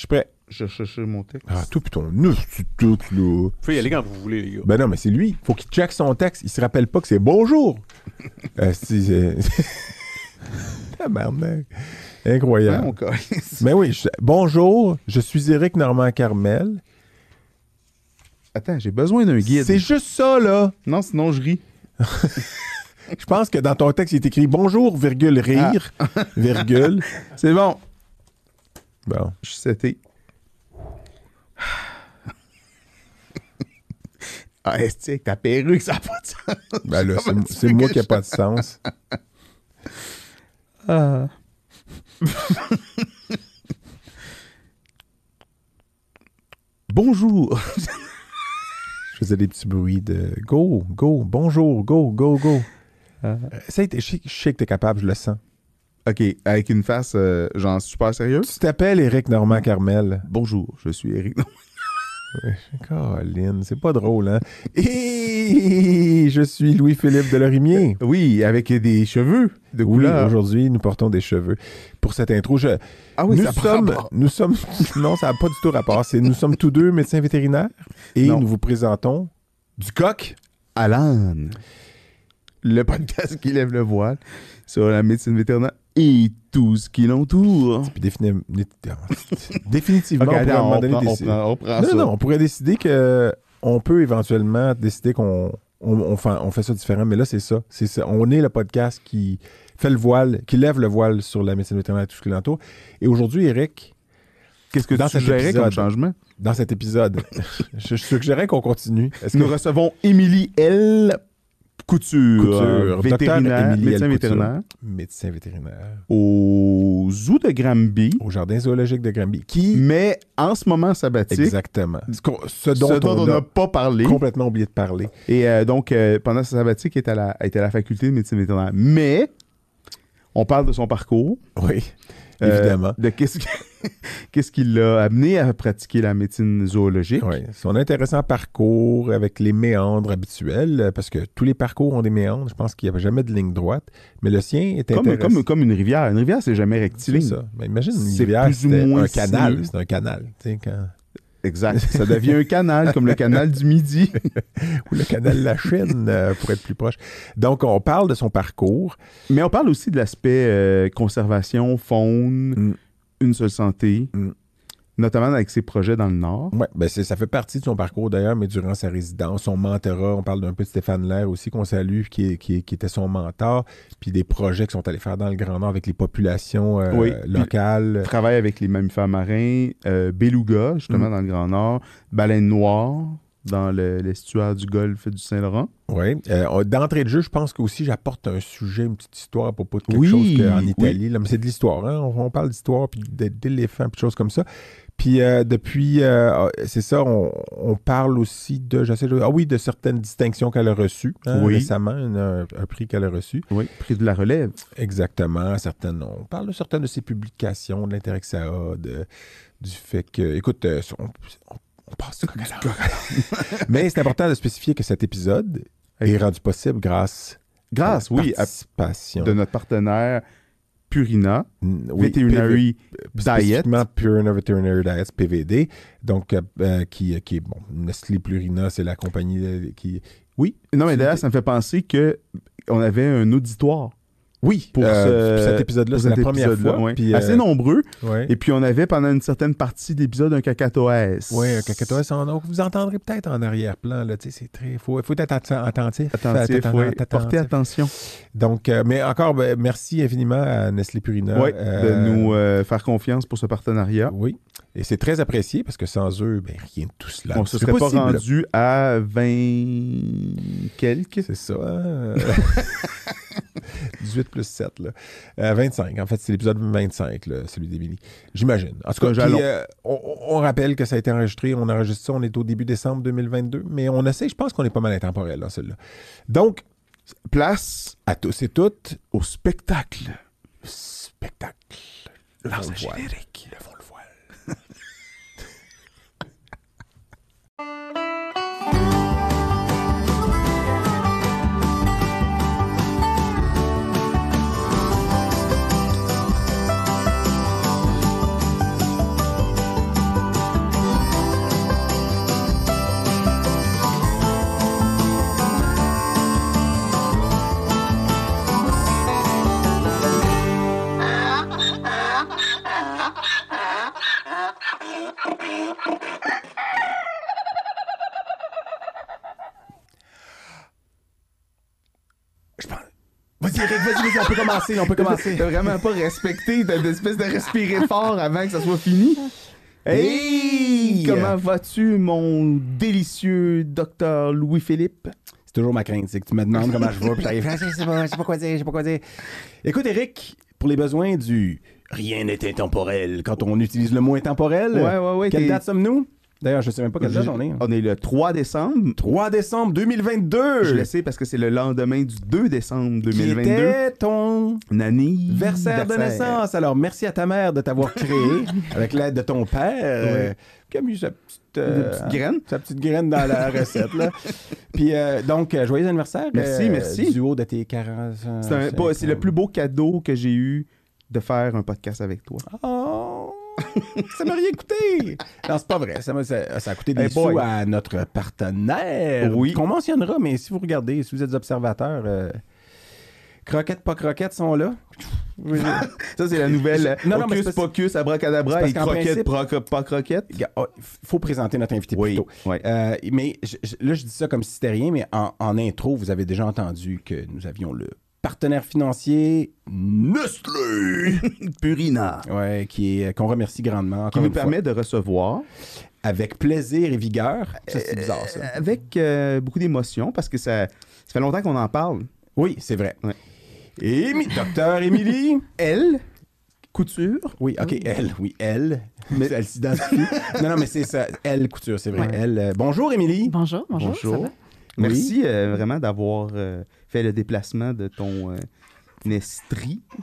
suis prêt. Je cherche mon texte. Ah, tout putain, nous, c'est tout, là. Faut y aller quand vous voulez, les gars. Ben non, mais c'est lui. Faut qu'il check son texte. Il se rappelle pas que c'est bonjour. euh, c'est. c'est- Tabarnak. Incroyable. Mais oui, je- bonjour, je suis Éric Normand Carmel. Attends, j'ai besoin d'un guide. C'est juste ça, là. Non, sinon je ris. Je pense que dans ton texte, il est écrit bonjour, virgule, rire, virgule. C'est bon. Bon. Je suis seté. Ah, est avec ta perruque, ça n'a pas de sens? Ben là, c'est- moi que qui n'a je- pas de sens. Ah. Bonjour. Je faisais des petits bruits de go, go, bonjour, go, go, go. Ça je sais je sais que t'es capable, je le sens. OK, avec une face, euh, genre, super sérieux. Tu t'appelles Éric Normand Carmel. Bonjour, je suis Eric. C'est pas drôle, hein? Et je suis Louis-Philippe Delorimier. Oui, avec des cheveux de Oui, couleur. aujourd'hui, nous portons des cheveux. Pour cette intro, je, ah oui, nous, ça sommes, pas. nous sommes... Non, ça n'a pas du tout rapport. Nous sommes tous deux médecins vétérinaires et Non. nous vous présentons du coq. Alan, le podcast qui lève le voile sur la médecine vétérinaire et tout ce qui l'entoure. Définitivement, on pourrait à un attends, moment on, donné prend, on décider- prend- on prend Non, ça. non, on pourrait décider que on peut éventuellement décider qu'on on, on fait, on fait ça différent, mais là, c'est ça. C'est ça. On est le podcast qui fait le voile, qui lève le voile sur la médecine vétérinaire et tout ce qui l'entoure. Et aujourd'hui, Eric, Qu'est-ce que dans tu cet suggérais comme épisode. changement? dans cet épisode, je, je suggérais qu'on continue. Est-ce Nous que recevons Émilie L. Couture, vétérinaire, médecin. Couture. vétérinaire, médecin vétérinaire au zoo de Granby, au jardin zoologique de Granby, qui mais en ce moment sabbatique, exactement, ce, ce dont, ce dont on, n'a pas parlé. complètement oublié de parler. Et euh, donc, euh, pendant sa sabbatique, elle est à la, est à la faculté de médecine vétérinaire. Mais, on parle de son parcours, Oui, évidemment. de qu'est-ce qui, qu'est-ce qui l'a amené à pratiquer la médecine zoologique? Oui, son intéressant parcours avec les méandres habituels, euh, parce que tous les parcours ont des méandres. Je pense qu'il n'y a jamais de ligne droite, mais le sien est Comme, intéressant. comme, comme une rivière. Une rivière, c'est jamais C'est rectiligne. ça. Mais imagine une C'est rivière, plus ou c'était moins un canal. C'est un canal. tu sais, Quand... Exact. Ça devient un canal, comme le canal du Midi. Ou le canal de la Chine, euh, pour être plus proche. Donc, on parle de son parcours. Mais on parle aussi de l'aspect euh, conservation, faune, Mm. une seule santé, Mm. Notamment avec ses projets dans le Nord. Ouais, ben ça fait partie de son parcours d'ailleurs, mais durant sa résidence, son mentorat, on parle d'un peu de Stéphane Lair aussi, qu'on salue, qui, qui, qui était son mentor, puis des projets qu'ils sont allés faire dans le Grand Nord avec les populations euh, Oui. locales. Travaille avec les mammifères marins, euh, beluga, justement, Mm. dans le Grand Nord, baleine noire, dans le- l'estuaire du golfe du Saint-Laurent. Oui. Euh, D'entrée de jeu, je pense qu'aussi j'apporte un sujet, une petite histoire à propos de quelque Oui, chose qu'en oui. Italie. Là, mais c'est de l'histoire, hein? on, on parle d'histoire, puis d'éléphants, puis de choses comme ça. Puis euh, depuis, euh, ah, c'est ça, on, on parle aussi de, ah oui, de certaines distinctions qu'elle a reçues hein, Oui. récemment, un, un prix qu'elle a reçu. Oui, prix de la relève. Exactement, certaines, on parle de certaines de ses publications, de l'intérêt que ça a, de- du fait que, écoute, euh, on, on- on passe. Mais c'est important de spécifier que cet épisode est rendu possible grâce Grâce, à la oui, à- participation de notre partenaire Purina, oui, Veterinary Diet. Purina Veterinary Diets, PVD, donc euh, euh, qui, qui est, bon, Nestlé Plurina, c'est la compagnie euh, qui... Oui, Non, mais d'ailleurs, ça me fait penser que on avait un auditoire oui, pour, euh, ce- cet épisode-là, pour c'est la première épisode-là, fois. ouais. puis, Assez euh, nombreux. ouais. Et puis, on avait pendant une certaine partie de l'épisode un cacatoès. Oui, un cacatoès or. Vous entendrez peut-être en arrière-plan. C'est très. faut, faut être atten- attentif. Attentif, oui. Portez attention Donc, euh, mais encore, ben, merci infiniment à Nestlé Purina. euh, de nous euh, faire confiance pour ce partenariat. Oui. Et c'est très apprécié parce que sans eux, ben, rien de tout cela. on ne se serait pas rendu à 20 quelques? C'est ça. hein? 18 plus 7, là. Euh, 25. En fait, c'est l'épisode 25, là, celui d'Émilie. J'imagine. En tout cas, puis, euh, on, on rappelle que ça a été enregistré. On enregistre ça. On est au début décembre 2022. Mais on essaie, je pense qu'on est pas mal intemporel, là, celui-là. Donc, Place à tous et toutes, au spectacle. spectacle. Le générique. Le Vas-y, Eric, vas-y, vas-y, on peut commencer, on peut commencer. T'as vraiment pas respecté, t'as une espèce de respirer fort avant que ça soit fini. Hey! Hey! Comment vas-tu, mon délicieux docteur Louis-Philippe? C'est toujours ma crainte, c'est que tu me demandes comment je vais, puis j'arrive, Ah, je sais pas, je sais pas quoi dire, je sais pas quoi dire. Écoute, Eric, pour les besoins du rien n'est intemporel, quand on utilise le mot intemporel, Ouais, ouais, ouais. quelle date sommes-nous? D'ailleurs, je sais même pas quelle date on est. On est le 3 décembre. 3 décembre 2022! Je le sais parce que c'est le lendemain du 2 décembre qui 2022. était ton Une versaire de naissance? Alors, merci à ta mère de t'avoir créé avec l'aide de ton père, euh, qui a mis sa petite, euh, petite graine. sa petite graine dans la recette. Là. Puis, euh, donc, euh, joyeux anniversaire. Merci, merci. Du haut de tes 40 C'est un- pas- c'est le plus beau cadeau que j'ai eu de faire un podcast avec toi. Oh, ça m'a rien coûté. Non, c'est pas vrai. Ça, m'a- ça- ça a coûté des Hey sous à notre partenaire. Oui. Qu'on mentionnera, mais si vous regardez, si vous êtes observateur, euh, croquettes, pas croquettes sont là. Ça, c'est la nouvelle Non, non, parce- Pocus, Abracadabra et croquette, principe- pas croquette. Oh, Il faut présenter notre invité plus Oui, tôt. ouais. Euh, mais je- je- là, je dis ça comme si c'était rien, mais en, en intro, vous avez déjà entendu que nous avions le partenaire financier Nestlé, Purina. ouais, qui est qu'on remercie grandement. Qui nous permet de recevoir avec plaisir et vigueur. Ça, c'est bizarre, ça. euh, avec euh, beaucoup d'émotion parce que ça, ça fait longtemps qu'on en parle. Oui, c'est vrai. Ouais. Et docteur Émilie. Elle, couture. Oui, OK, elle, oui, elle. Mais elle s'identifie. non, non, mais c'est ça. Elle, couture, c'est vrai. Ouais. Elle. euh, bonjour, Émilie. Bonjour, bonjour. ça va? Merci euh, vraiment d'avoir euh, fait le déplacement de ton euh,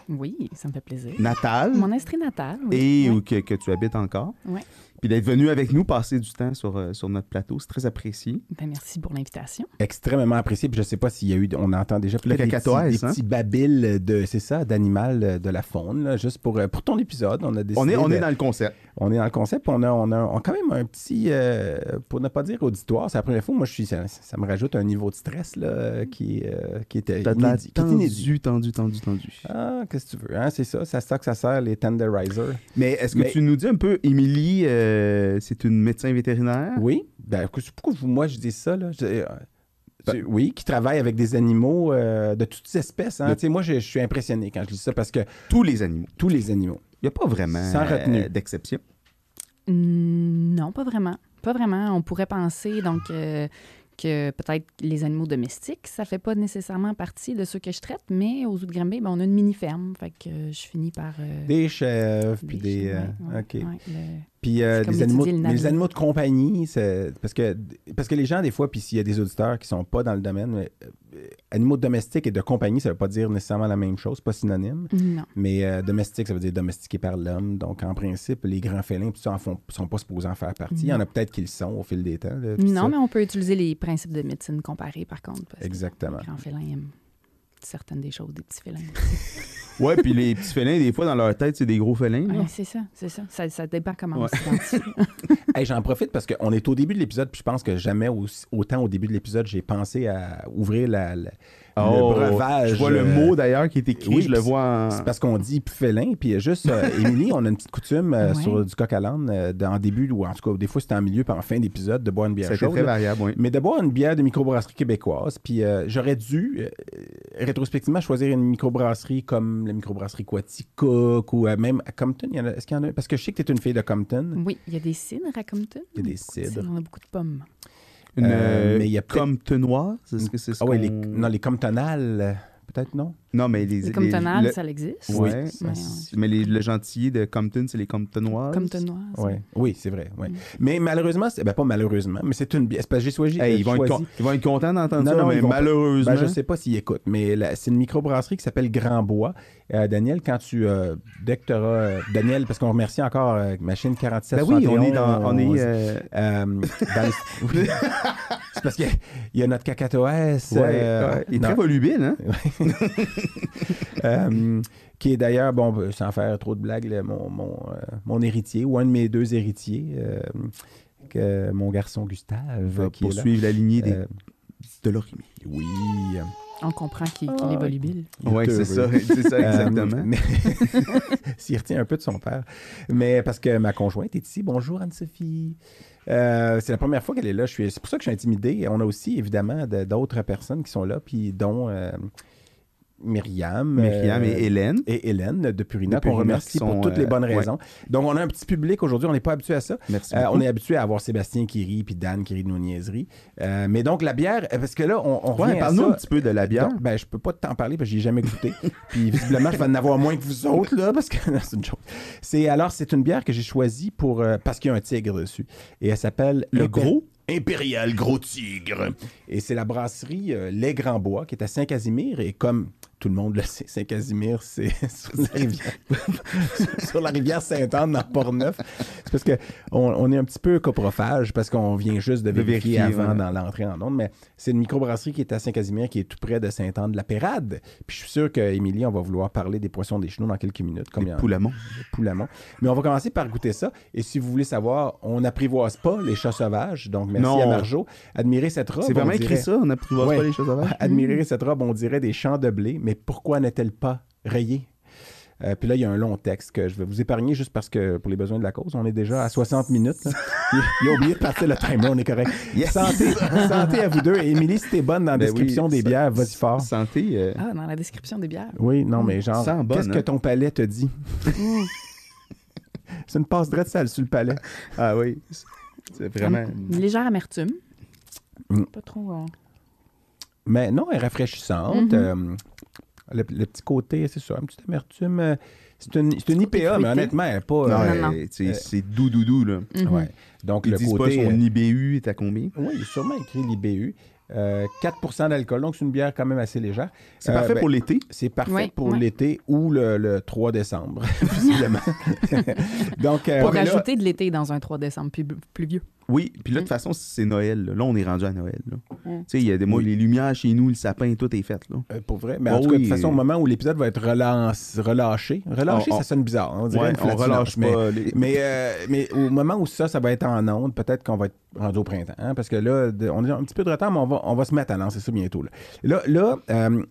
Oui, ça me fait plaisir. natal Mon estrie natale, oui. et Oui. où que, que tu habites encore. Ouais. Puis d'être venu avec nous passer du temps sur, euh, sur notre plateau, c'est très apprécié. Ben, merci pour l'invitation. Extrêmement apprécié. Puis je sais pas s'il y a eu. On entend déjà peut-être des, cacatoès, petits, des hein? petits babiles de, c'est ça, d'animal euh, de la faune, là, juste pour, euh, pour ton épisode. On a décidé. On est, on de- est dans le concept. on est dans le concept. On a, on a, on a quand même un petit, euh, pour ne pas dire auditoire, c'est la première fois. Moi, je suis, ça, ça me rajoute un niveau de stress là, qui, euh, qui était T'as de la inédit. tendu, tendu, tendu, tendu. Ah, qu'est-ce que tu veux? Hein? C'est ça, c'est à ça que ça sert, les tenderizers. Mais est-ce que Mais- tu nous dis un peu, Émilie, euh, c'est une médecin vétérinaire? Oui. Ben, écoute, pourquoi vous, moi, je dis ça? Là? Je- euh, tu- oui, qui travaille avec des animaux euh, de toutes espèces. Hein? Moi, je, je suis impressionné quand je dis ça parce que Tous les animaux. tous les animaux. Il n'y a pas vraiment Sans retenue. euh, d'exception. Non, pas vraiment. Pas vraiment. On pourrait penser donc euh, que peut-être les animaux domestiques, ça fait pas nécessairement partie de ceux que je traite, mais aux Zout de Granby, ben, on a une mini-ferme. Fait que euh, je finis par. euh, Des chèvres, puis des. chiens, euh, ouais, ouais, OK. ouais, le- Puis euh, des, animaux, les animaux de compagnie, c'est parce que, parce que les gens, des fois, puis s'il y a des auditeurs qui sont pas dans le domaine, mais, euh, animaux domestiques et de compagnie, ça veut pas dire nécessairement la même chose, pas synonyme. Non. Mais euh, domestique, ça veut dire domestiqué par l'homme. Donc, en principe, les grands félins, tout ça, en font, sont pas supposés en faire partie. Il y en a peut-être qui le sont au fil des temps. là, Non, ça. mais on peut utiliser les principes de médecine comparée, par contre. Parce que Exactement. Les grands félins aiment certaines des choses des petits félins. Ouais, puis les petits félins, des fois, dans leur tête, c'est des gros félins. Ouais, c'est ça, c'est ça. Ça, ça dépend comment Ouais. on s'identifie. Hey, J'en profite parce qu'on est au début de l'épisode, puis je pense que jamais aussi- autant au début de l'épisode, j'ai pensé à ouvrir la, la- Oh, le breuvage. Je vois le euh, mot d'ailleurs qui est écrit, oui, je le vois en. C'est parce qu'on dit félin, puis juste, euh, Émilie, on a une petite coutume euh, Ouais. sur du coq à l'âne, euh, en début, ou en tout cas, des fois c'était en milieu, puis en fin d'épisode, de boire une bière chaude. très là. variable, oui. Mais de boire une bière de microbrasserie québécoise, puis euh, j'aurais dû, euh, rétrospectivement, choisir une microbrasserie comme la microbrasserie Quaticook, ou même à Compton. Il y en a- Est-ce qu'il y en a? Parce que je sais que tu es une fille de Compton. Oui, il y a des cidres à Compton. Il y a des cidres. On a beaucoup de pommes. Une Euh, euh, mais il y a est-ce que c'est ce Ah oui, les, non, les Comptonales, peut-être non? Non, mais les. Les Comptonales, le- ça existe. Ouais, Mais, ça, ouais. c'est- mais les- le gentillet de Compton, c'est les Comptonoises. Comptonoises. Ouais. Oui, c'est vrai. ouais. Mm. Mais malheureusement, c'est- ben pas malheureusement, mais c'est une bière. C'est parce que j'ai choisi. Hey, euh, ils, vont être con- ils vont être contents d'entendre Non, ça, non, mais malheureusement. Ben, je sais pas s'ils écoutent, mais la- c'est une microbrasserie qui s'appelle Grand Bois. Euh, Daniel, quand tu. euh, dès que tu auras. Daniel, parce qu'on remercie encore euh, Machine 47. Ben oui, on est dans. On est, euh, euh, dans oui. c'est parce qu'il y a- il y a notre cacatoès. ouais, euh, ouais, il est non, très volubile, hein? euh, qui est d'ailleurs, bon, sans faire trop de blagues, là, mon, mon, euh, mon héritier, ou un de mes deux héritiers, euh, que mon garçon Gustave, va qui poursuivre la lignée des Euh, de l'orimé. Oui. On comprend qu'il qu'il est volubile. Oui, est c'est ça, c'est ça, exactement. S'il retient un peu de son père. Mais parce que ma conjointe est ici. Bonjour Anne-Sophie. Euh, c'est la première fois qu'elle est là. Je suis... C'est pour ça que je suis intimidé. On a aussi évidemment de- d'autres personnes qui sont là, puis dont euh, Myriam. Myriam euh, et Hélène. et Hélène de Purina, qu'on remercie pour toutes les euh, bonnes ouais. raisons. Donc, on a un petit public aujourd'hui, on n'est pas habitué à ça. Merci. Euh, on est habitué à avoir Sébastien qui rit, puis Dan qui rit de nos niaiseries. Euh, mais donc, la bière, euh, parce que là, on, on Ouais, parle-nous un petit peu de la bière. Donc, ben, je peux pas t'en parler parce que j'y ai jamais goûté. Puis visiblement, je vais en avoir moins que vous autres, là, parce que c'est une joke. C'est, alors, c'est une bière que j'ai choisie pour, euh, parce qu'il y a un tigre dessus. Et elle s'appelle Le Impé- gros? Impérial Gros Tigre. Et c'est la brasserie euh, Les Grands Bois qui est à Saint-Casimir. Et comme tout le monde le sait, Saint-Casimir, c'est sur la rivière, sur la rivière Sainte-Anne dans Port-Neuf. C'est parce que on, est un petit peu coprophage parce qu'on vient juste de De vérifier, avant ouais. dans l'entrée en onde. Mais c'est une microbrasserie qui est à Saint-Casimir, qui est tout près de Sainte-Anne-de-la-Pérade. Puis je suis sûr qu'Émilie, on va vouloir parler des poissons des chenaux dans quelques minutes. Comme Poulamont. Poulamont. Mais on va commencer par goûter ça. Et si vous voulez savoir, on n'apprivoise pas les chats sauvages. Donc, merci Non. à Marjo. Admirez cette robe. C'est vraiment écrit ça, on n'apprivoise Ouais. pas les choses sauvages. Admirer cette robe, on dirait des champs de blé. Mais pourquoi n'est-elle pas rayée? Euh, puis là, il y a un long texte que je vais vous épargner juste parce que pour les besoins de la cause, on est déjà à 60 minutes. là. Il, il a oublié de passer le timer, on est correct. Yes. Santé, santé à vous deux. Émilie, si t'es bonne dans la Ben description oui, des ça- bières, vas-y fort. Santé. euh, Ah, dans la description des bières. Oui, non, mais genre, qu'est-ce que hein? ton palais te dit? C'est une passe droite sale sur le palais. Ah oui. C'est vraiment. Une légère amertume. Mm. Pas trop. euh, Mais non, elle est rafraîchissante. Mhm. Euh, le, le petit côté, c'est ça, une petite amertume. euh, C'est une, c'est une IPA, mais honnêtement, elle pas. Non, euh, non, non. ouais, c'est- Euh, C'est doux, doux, doux, là. mhm. ouais. Donc, Ils le disent côté. pas son euh, IBU est à combien? oui, il est sûrement écrit l'IBU. Euh, 4% d'alcool, donc c'est une bière quand même assez légère. C'est Euh, parfait ben, pour l'été. C'est parfait Ouais, pour ouais. l'été ou le, le 3 décembre, visiblement. donc, euh, Pour là- rajouter de l'été dans un 3 décembre plus, pluvieux. Oui, puis là, de toute Mm. façon, c'est Noël. Là. Là, on est rendu à Noël. Mm. Tu sais, il y a des mois, Oui. les lumières chez nous, le sapin, tout est fait. Là. Euh, pour vrai. Mais en Oh tout cas, de toute façon, au moment où l'épisode va être relance- relâché, relâché, On- ça sonne bizarre. hein, On dirait Ouais, une on relâche mais- pas. Les... Mais, euh, mais au moment où ça, ça va être en onde, peut-être qu'on va être rendu au printemps. hein, parce que là, de- on a un petit peu de retard, mais on va, on va se mettre à lancer ça bientôt. Là, là, là, euh,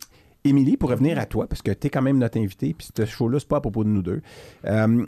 Émilie, pour revenir à toi, parce que tu es quand même notre invitée, puis ce show-là, c'est pas à propos de nous deux. euh,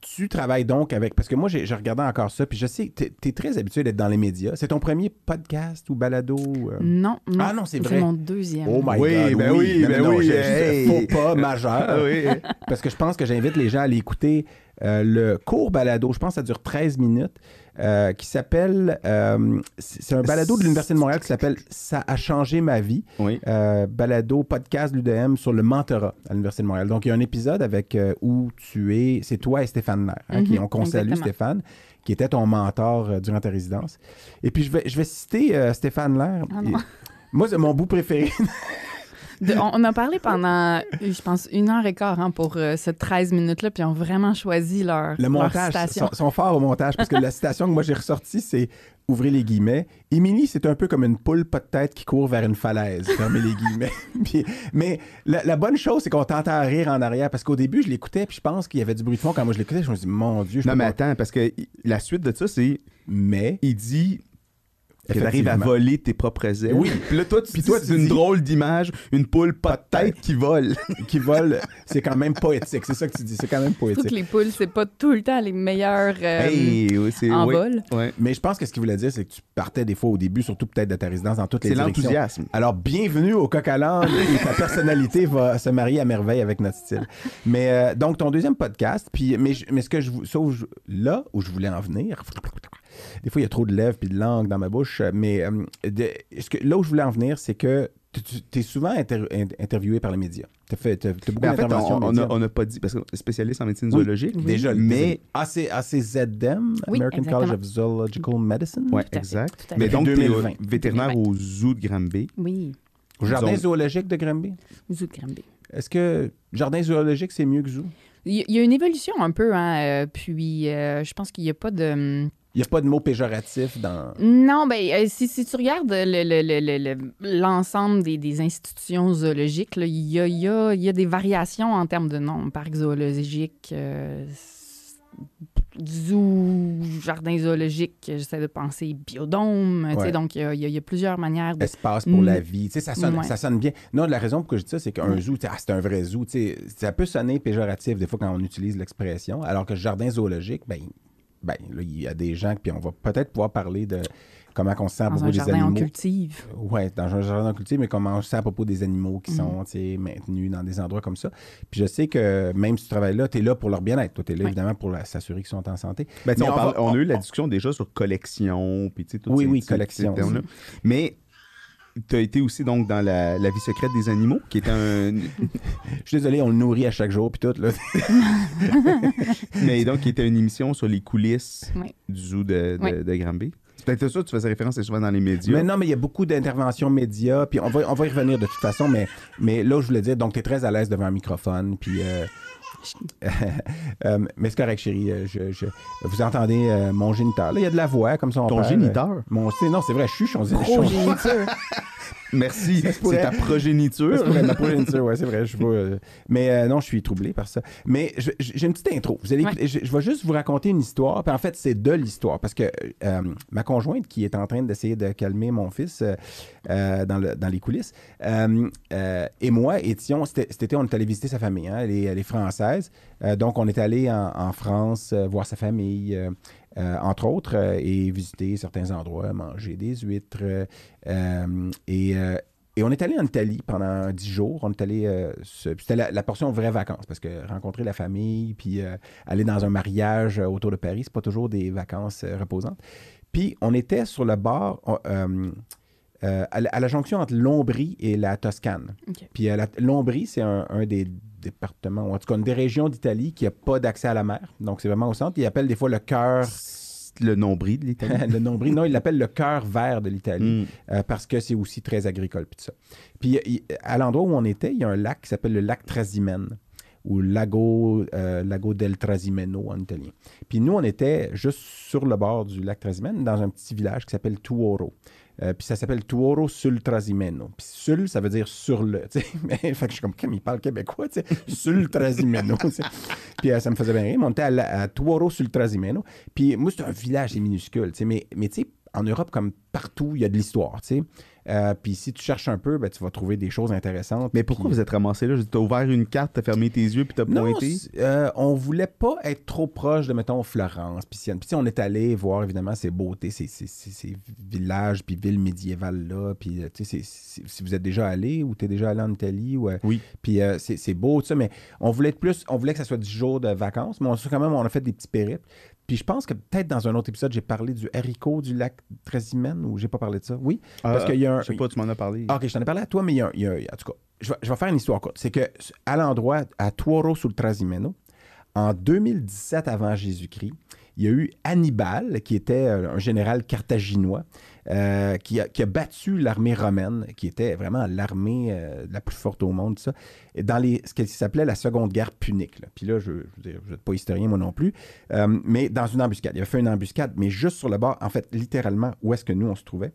tu travailles donc avec. Parce que moi, j'ai regardé encore ça, puis je sais, tu es, très habitué d'être dans les médias. C'est ton premier podcast ou balado? euh? Non, non. Ah non, c'est vrai. C'est mon deuxième. Oh my Oui, God, ben oui, Non, ben non, oui, je- je- hey. Faux pas majeur. Oui. Parce que je pense que j'invite les gens à aller écouter euh, le court balado, je pense que ça dure 13 minutes, euh, qui s'appelle. euh, c'est un balado de l'Université de Montréal qui s'appelle Ça a changé ma vie. Oui. Euh, balado podcast de l'UDM sur le mentorat à l'Université de Montréal. Donc, il y a un épisode avec euh, où tu es, c'est toi et Stéphane Nair, hein, qui Mhm, ont qu'on salue exactement. Stéphane, qui était ton mentor euh, durant ta résidence. Et puis, je vais, je vais citer euh, Stéphane Lair. Ah. Moi, c'est mon bout préféré. De- on, on a parlé pendant, je pense, une heure et quart hein, pour euh, ces 13 minutes-là, puis ils ont vraiment choisi leur, Le leur montage, citation. sont, sont forts au montage, parce que la citation que moi j'ai ressortie, c'est ouvrez les guillemets. Émilie, c'est un peu comme une poule pas de tête qui court vers une falaise. Fermez les guillemets. Puis- mais la, la bonne chose, c'est qu'on t'entend rire en arrière, parce qu'au début, je l'écoutais, puis je pense qu'il y avait du bruit de fond quand moi je l'écoutais. Je me suis dit, mon Dieu, je Non, mais pas- attends, parce que la suite de ça, c'est. Mais, Il dit. Que t'arrives à voler tes propres ailes. Oui. Puis là, toi, tu, Puis toi, c'est tu une dis- drôle d'image, une poule pas de tête qui vole. qui vole, c'est quand même poétique. C'est ça que tu dis, c'est quand même poétique. les poules, c'est pas tout le temps les meilleures euh, Hey, oui, c'est. en oui. vol. Mais je pense que ce qu'il voulait dire, c'est que tu partais des fois au début, surtout peut-être de ta résidence, dans toutes les C'est directions. l'enthousiasme. Alors, bienvenue au coq à et ta personnalité va se marier à merveille avec notre style. Mais euh, donc, ton deuxième podcast, puis, mais, mais ce que je vous. Sauf là où je voulais en venir, des fois, il y a trop de lèvres puis de langue dans ma bouche, mais euh, de- ce que, là où je voulais en venir, c'est que tu es souvent inter- in- interviewé par les médias. Tu as, fait, t'as- t'as beaucoup Ben, en fait, d'interventions on- n'a pas dit, parce que spécialiste en médecine Oui. zoologique. Déjà, mais. AC, ACZM, Oui, American College of Zoological Medicine. Fait, exact. Mais donc, tu es 2020. vétérinaire au zoo de Granby. Oui, Au jardin zoologique de Granby? Zoo de Granby. Est-ce que jardin zoologique, c'est mieux que zoo? Il y, a une évolution un peu, hein, euh, puis euh, je pense qu'il n'y a pas de... Il n'y a pas de mot péjoratif dans. Non, ben, euh, si, si tu regardes le- le- le- le- le- l'ensemble des, des institutions zoologiques, il y, a, il y a- il y a des variations en termes de nom. Parc zoologique, euh, zoo, jardin zoologique, j'essaie de penser biodôme. tu sais, Ouais. Donc, il y a- y, plusieurs manières de. Espace pour Mm. la vie. Tu sais, ça sonne, Ouais. ça sonne bien. Non, la raison pour que je dis ça, c'est qu'un zoo, ah, c'est un vrai zoo. tu sais, Ça peut sonner péjoratif des fois quand on utilise l'expression, alors que jardin zoologique, ben, ben là, il y a des gens, puis on va peut-être pouvoir parler de comment on se sent à Dans propos un des jardin, on animaux. cultive. Oui, dans un jardin cultivé, mais comment on se sent à propos des animaux qui Mhm. sont maintenus dans des endroits comme ça. Puis je sais que même si tu travailles là, tu es là pour leur bien-être. Toi, tu es là Oui. évidemment pour s'assurer qu'ils sont en santé. Ben, on, on parle- va- on a on- eu la discussion déjà sur collection, puis tu sais, Oui, ces- oui, collection. ces termes-là. Mais tu as été aussi donc dans la, la vie secrète des animaux, qui est un. Je suis désolé, on le nourrit à chaque jour, puis tout. Là. mais donc, qui était une émission sur les coulisses Oui. du zoo de, de, Oui. de Granby. C'est peut-être ça, tu faisais référence, c'est souvent dans les médias. Mais non, mais il y a beaucoup d'interventions médias, puis on va, on va y revenir de toute façon, mais, mais là, je voulais dire, donc tu es très à l'aise devant un microphone, puis... euh, euh, mais c'est correct, chérie. euh, Je, je- vous entendez euh, mon géniteur. Là, il y a de la voix, comme ça on Ton parle. géniteur? Mon, non, c'est vrai, je suis son. Merci, c'est ta progéniture. C'est pour la progéniture, ouais, c'est vrai. Je vois, euh, mais euh, non, je suis troublé par ça. Mais j'ai une petite intro. Vous allez, Ouais. je, je vais juste vous raconter une histoire. Puis en fait, c'est de l'histoire. Parce que euh, ma conjointe, qui est en train d'essayer de calmer mon fils euh, dans, le- dans les coulisses, euh, euh, et moi étions, c'était- cet été, on est allé visiter sa famille. hein. elle, est, elle est française. Euh, donc, on est allé en, en France euh, voir sa famille. Euh, entre autres, euh, et visiter certains endroits, manger des huîtres. euh, et, et on est allé en Italie pendant dix jours. On est allé. euh, C'était la, la portion vraies vacances parce que rencontrer la famille, puis euh, aller dans un mariage autour de Paris, c'est pas toujours des vacances euh, reposantes. Puis on était sur le bord. on- à, la, à la jonction entre l'Ombrie et la Toscane. Puis l'Ombrie, c'est un, un des départements, ou en tout cas une des régions d'Italie qui n'a pas d'accès à la mer. Donc c'est vraiment au centre. Ils appellent des fois le cœur, Le nombril de l'Italie. le nombril. Non, ils l'appellent le cœur vert de l'Italie Mm. euh, parce que c'est aussi très agricole. Puis tout ça. Puis il- à l'endroit où on était, il y a un lac qui s'appelle le lac Trasimène ou Lago, euh, Lago del Trasimeno en italien. Puis nous, on était juste sur le bord du lac Trasimène, dans un petit village qui s'appelle Tuoro. Euh, puis ça s'appelle Tuoro sul Trasimeno. Puis sul, ça veut dire sur le. fait que je suis comme, comme il parle québécois, tu sais, sul Trasimeno. Puis euh, ça me faisait bien rire. On était à, Tuoro sul Trasimeno. Puis moi, c'est un village, minuscule. Mais, mais tu sais, en Europe, comme partout, il y a de l'histoire, tu sais. Euh, puis si tu cherches un peu, ben, tu vas trouver des choses intéressantes. Mais pourquoi vous êtes ramassé là? Tu as ouvert une carte, t'as fermé tes yeux, puis t'as pointé? euh, on voulait pas être trop proche de, mettons, Florence, puis Sienne. Puis tu sais, on est allé voir, évidemment, ces beautés, ces, ces- ces- ces villages, puis villes médiévales-là. Puis, euh, si vous êtes déjà allé ou tu es déjà allé en Italie, ou, euh, Oui. puis euh, c'est c'est beau, tout ça, mais on voulait être plus, on voulait que ça soit 10 jours de vacances, mais on, quand même, on a fait des petits périples. Puis je pense que peut-être dans un autre épisode, j'ai parlé du haricot du lac Trasimène, ou j'ai pas parlé de ça? Oui, parce qu'il y a un... Je sais pas, tu m'en as parlé. Ah, ok, je t'en ai parlé à toi, mais il y a, un- il y a- en tout cas, je vais, je vais faire une histoire courte. C'est que à l'endroit, à Tuoro sul Trasimeno, en 2017 avant Jésus-Christ, il y a eu Hannibal, qui était euh, un général carthaginois, euh, qui, a, a battu l'armée romaine, qui était vraiment l'armée euh, la plus forte au monde, ça, dans ce qui s'appelait la Seconde Guerre punique. là. Puis là, je ne pas historien, moi non plus, euh, mais dans une embuscade. Il avait fait une embuscade, mais juste sur le bord, en fait, littéralement, où est-ce que nous, on se trouvait.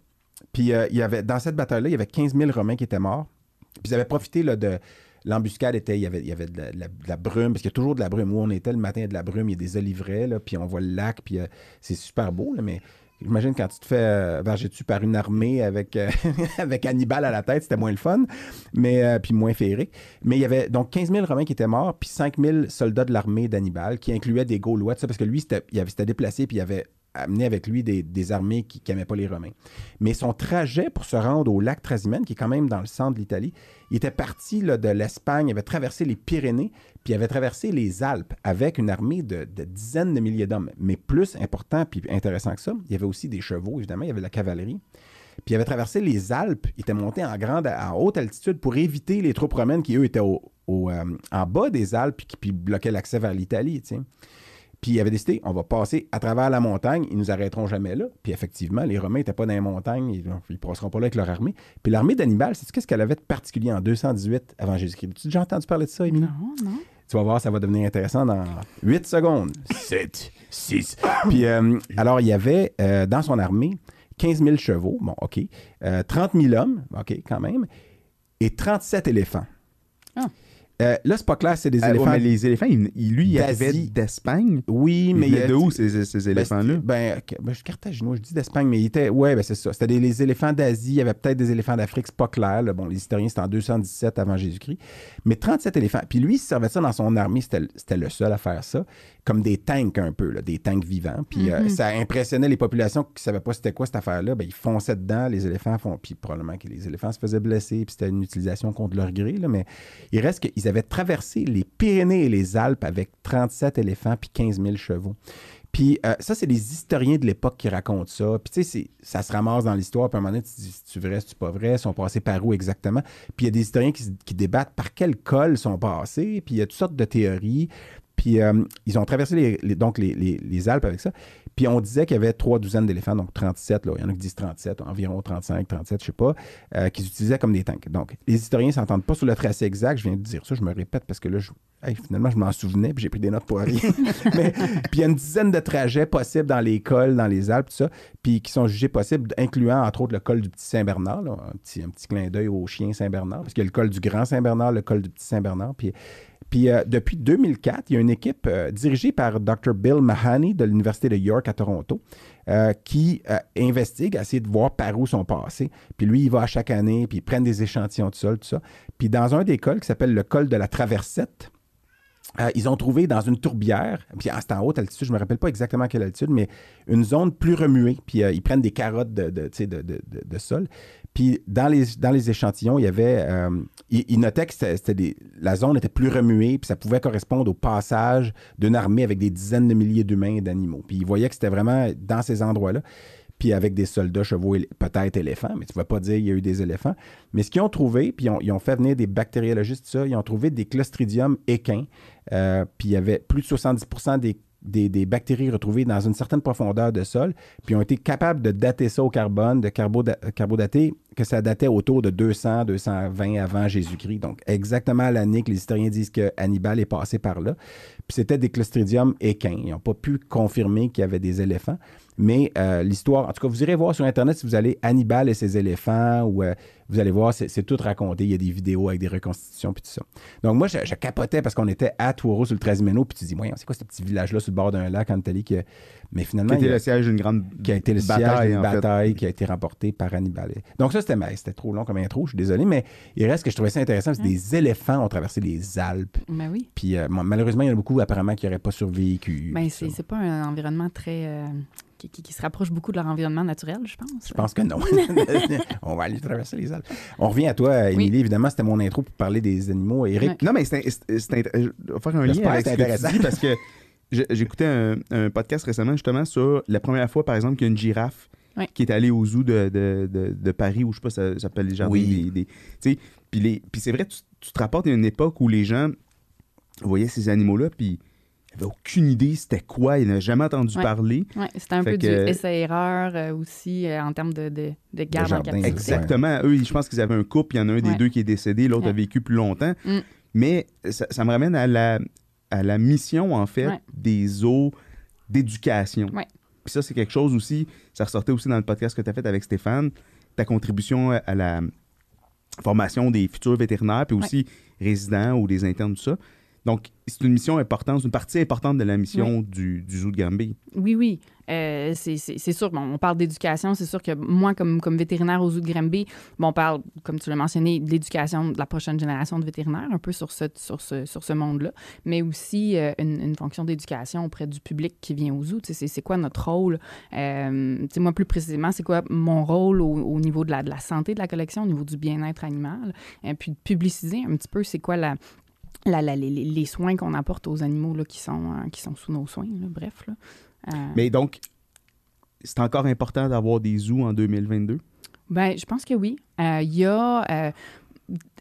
Puis il y avait, dans cette bataille-là, il y avait 15 000 Romains qui étaient morts. Puis ils avaient profité là, de. L'embuscade était, il y avait, il y avait de, la, brume, parce qu'il y a toujours de la brume. Où on était le matin, il y a de la brume, il y a des olivraies, là, puis on voit le lac, puis c'est super beau, mais j'imagine quand tu te fais euh, varger dessus par une armée avec, euh, avec Hannibal à la tête, c'était moins le fun, mais euh, puis moins féerique. Mais il y avait donc 15 000 Romains qui étaient morts, puis 5 000 soldats de l'armée d'Hannibal, qui incluaient des Gaulois, ça, parce que lui, il s'était déplacé, puis il avait amené avec lui des, armées qui n'aimaient pas les Romains. Mais son trajet pour se rendre au lac Trasimène, qui est quand même dans le centre de l'Italie, il était parti de l'Espagne, avait traversé les Pyrénées, puis il avait traversé les Alpes avec une armée de, dizaines de milliers d'hommes. Mais plus important puis intéressant que ça, il y avait aussi des chevaux, évidemment, il y avait de la cavalerie. Puis il avait traversé les Alpes, il était monté en grande, en haute altitude pour éviter les troupes romaines qui, eux, étaient au, euh, en bas des Alpes puis qui bloquaient l'accès vers l'Italie. Puis il avait décidé, on va passer à travers la montagne, ils nous arrêteront jamais là. Puis effectivement, les Romains n'étaient pas dans les montagnes, ils ne passeront pas là avec leur armée. Puis l'armée d'Hannibal, c'est qu'est-ce qu'elle avait de particulier en 218 avant Jésus-Christ? Tu as déjà entendu parler de ça, Émilie? Non, non. Tu vas voir, ça va devenir intéressant dans 8 secondes. 7, 6. Puis, euh, alors, il y avait euh, dans son armée 15 000 chevaux, bon, OK, euh, 30 000 hommes, OK, quand même, et 37 éléphants. Ah. Euh, là, c'est pas clair, c'est des ouais, éléphants. mais les éléphants, il- il- lui, il arrivait d'Espagne. Oui, mais il de où ces, ces Ben, éléphants-là? Ben, ben, je suis carthaginois, je dis d'Espagne, mais il était. Ouais, ben, c'est ça. C'était des, les éléphants d'Asie, il y avait peut-être des éléphants d'Afrique, c'est pas clair. là. Bon, les historiens, c'était en 217 avant Jésus-Christ. Mais 37 éléphants. Puis lui, il se servait de ça dans son armée, c'était le seul à faire ça, comme des tanks un peu, là, des tanks vivants. Puis euh, ça impressionnait les populations qui ne savaient pas c'était quoi cette affaire-là. Ben, ils fonçaient dedans, les éléphants font. Puis probablement que les éléphants se faisaient blesser, puis c'était une utilisation contre leur gré, là, mais il reste qu'ils avaient traversé les Pyrénées et les Alpes avec 37 éléphants puis 15 000 chevaux. Puis euh, ça, c'est les historiens de l'époque qui racontent ça. Puis tu sais, c'est- ça se ramasse dans l'histoire. Puis à un moment donné, tu te dis, c'est-tu vrai, c'est-tu pas vrai? Ils sont passés par où exactement? Puis il y a des historiens qui, débattent par quel col ils sont passés. Puis il y a toutes sortes de théories. Puis euh, ils ont traversé donc les Alpes avec ça. Puis on disait qu'il y avait trois douzaines d'éléphants, donc 37. Là. Il y en a qui disent 37, environ 35, 37, je sais pas, euh, qu'ils utilisaient comme des tanks. Donc les historiens ne s'entendent pas sur le tracé exact. Je viens de dire ça, je me répète parce que là, je- hey, finalement, je m'en souvenais, puis j'ai pris des notes pour rien. Mais, puis il y a une dizaine de trajets possibles dans les cols, dans les Alpes, tout ça, puis qui sont jugés possibles, incluant entre autres le col du Petit Saint-Bernard, un, petit, un petit clin d'œil au chien Saint-Bernard, parce qu'il y a le col du Grand Saint-Bernard, le col du Petit Saint-Bernard, puis puis euh, depuis 2004, il y a une équipe euh, dirigée par Dr. Bill Mahoney de l'Université de York à Toronto euh, qui euh, investigue, de voir par où sont passés. Puis lui, il va à chaque année, puis ils prennent des échantillons de sol, tout ça. Puis dans un des cols qui s'appelle le col de la Traversette, euh, ils ont trouvé dans une tourbière, puis c'est en haute altitude, je ne me rappelle pas exactement quelle altitude, mais une zone plus remuée. Puis euh, ils prennent des carottes de sol. Puis dans les, dans les échantillons, il y avait. euh, ils, ils notaient que des- la zone était plus remuée, puis ça pouvait correspondre au passage d'une armée avec des dizaines de milliers d'humains et d'animaux. Puis ils voyaient que c'était vraiment dans ces endroits-là. Puis avec des soldats, chevaux, peut-être éléphants, mais tu ne vas pas dire qu'il y a eu des éléphants. Mais ce qu'ils ont trouvé, puis ils ont, fait venir des bactériologistes, ça, ils ont trouvé des clostridium équins. Euh, puis il y avait plus de 70% des, des, des bactéries retrouvées dans une certaine profondeur de sol. Puis ont été capables de dater ça au carbone, de carboda- carbodater, que ça datait autour de 200, 220 avant Jésus-Christ. Donc exactement l'année que les historiens disent que Hannibal est passé par là. Puis c'était des clostridium équins. Ils n'ont pas pu confirmer qu'il y avait des éléphants. Mais euh, l'histoire, en tout cas, vous irez voir sur Internet si vous allez Hannibal et ses éléphants, ou euh, vous allez voir, c'est tout raconté. Il y a des vidéos avec des reconstitutions, puis tout ça. Donc moi, je, je capotais parce qu'on était à Touro sur le 13 Méno, puis tu dis, voyons, c'est quoi ce petit village-là sur le bord d'un lac en Italie que... Mais Qui finalement, y a- le siège d'une grande qui a été le siège bataille, d'une en fait. bataille qui a été remportée par Hannibal. Donc ça, c'était mais c'était trop long comme intro, je suis désolé, mais il reste que je trouvais ça intéressant, c'est des éléphants ont traversé les Alpes. Ben oui. Puis euh, malheureusement, il y en a beaucoup apparemment qui n'auraient pas survécu. Ben, c'est pas un environnement très. Qui, qui- qui se rapproche beaucoup de leur environnement naturel, je pense. Je pense que non. On va aller traverser les Alpes. On revient à toi, Émilie. Évidemment, c'était mon intro pour parler des animaux. Eric, Ouais. Non, mais c'est faire un lien avec que ce c'est que tu intéressant. dis parce que j'écoutais un, un podcast récemment justement sur la première fois, par exemple, qu'il y a une girafe Ouais. qui est allée au zoo de, de, de, de Paris, ou je sais pas, ça, ça s'appelle les jardins Oui. des... des- tu sais, puis les- puis c'est vrai, tu, tu te rapportes à une époque où les gens voyaient ces animaux-là, puis n'avaient aucune idée c'était quoi, ils n'avaient jamais entendu Ouais. parler. Ouais, c'était un Fait peu que- du essai-erreur euh, aussi euh, en termes de, de, de garde en captivité. Exactement. Eux, je pense qu'ils avaient un couple. Il y en a un des Ouais. deux qui est décédé, l'autre a vécu plus longtemps. Mm. Mais ça, ça me ramène à la, à la mission, en fait, Ouais. des zoos d'éducation. Ouais. Puis ça, c'est quelque chose aussi, ça ressortait aussi dans le podcast que tu as fait avec Stéphane, ta contribution à la formation des futurs vétérinaires, puis aussi résidents ou des internes, tout ça. Donc, c'est une mission importante, c'est une partie importante de la mission du, du zoo de Gambé. Oui, oui. Euh, c'est sûr, bon, on parle d'éducation. C'est sûr que moi, comme, comme vétérinaire au zoo de Granby, bon, on parle, comme tu l'as mentionné, de l'éducation de la prochaine génération de vétérinaires, un peu sur ce, sur ce, sur ce monde-là, mais aussi euh, une, une fonction d'éducation auprès du public qui vient au zoo. C'est quoi notre rôle? Euh, moi, plus précisément, c'est quoi mon rôle au, au niveau de la, de la santé de la collection, au niveau du bien-être animal, et puis de publiciser un petit peu c'est quoi la, la- la- les, les- soins qu'on apporte aux animaux là, qui, sont, euh, qui sont sous nos soins, là, bref. Là. Euh, Mais donc, c'est encore important d'avoir des zoos en 2022. Ben, je pense que oui. Euh, Il y a. euh,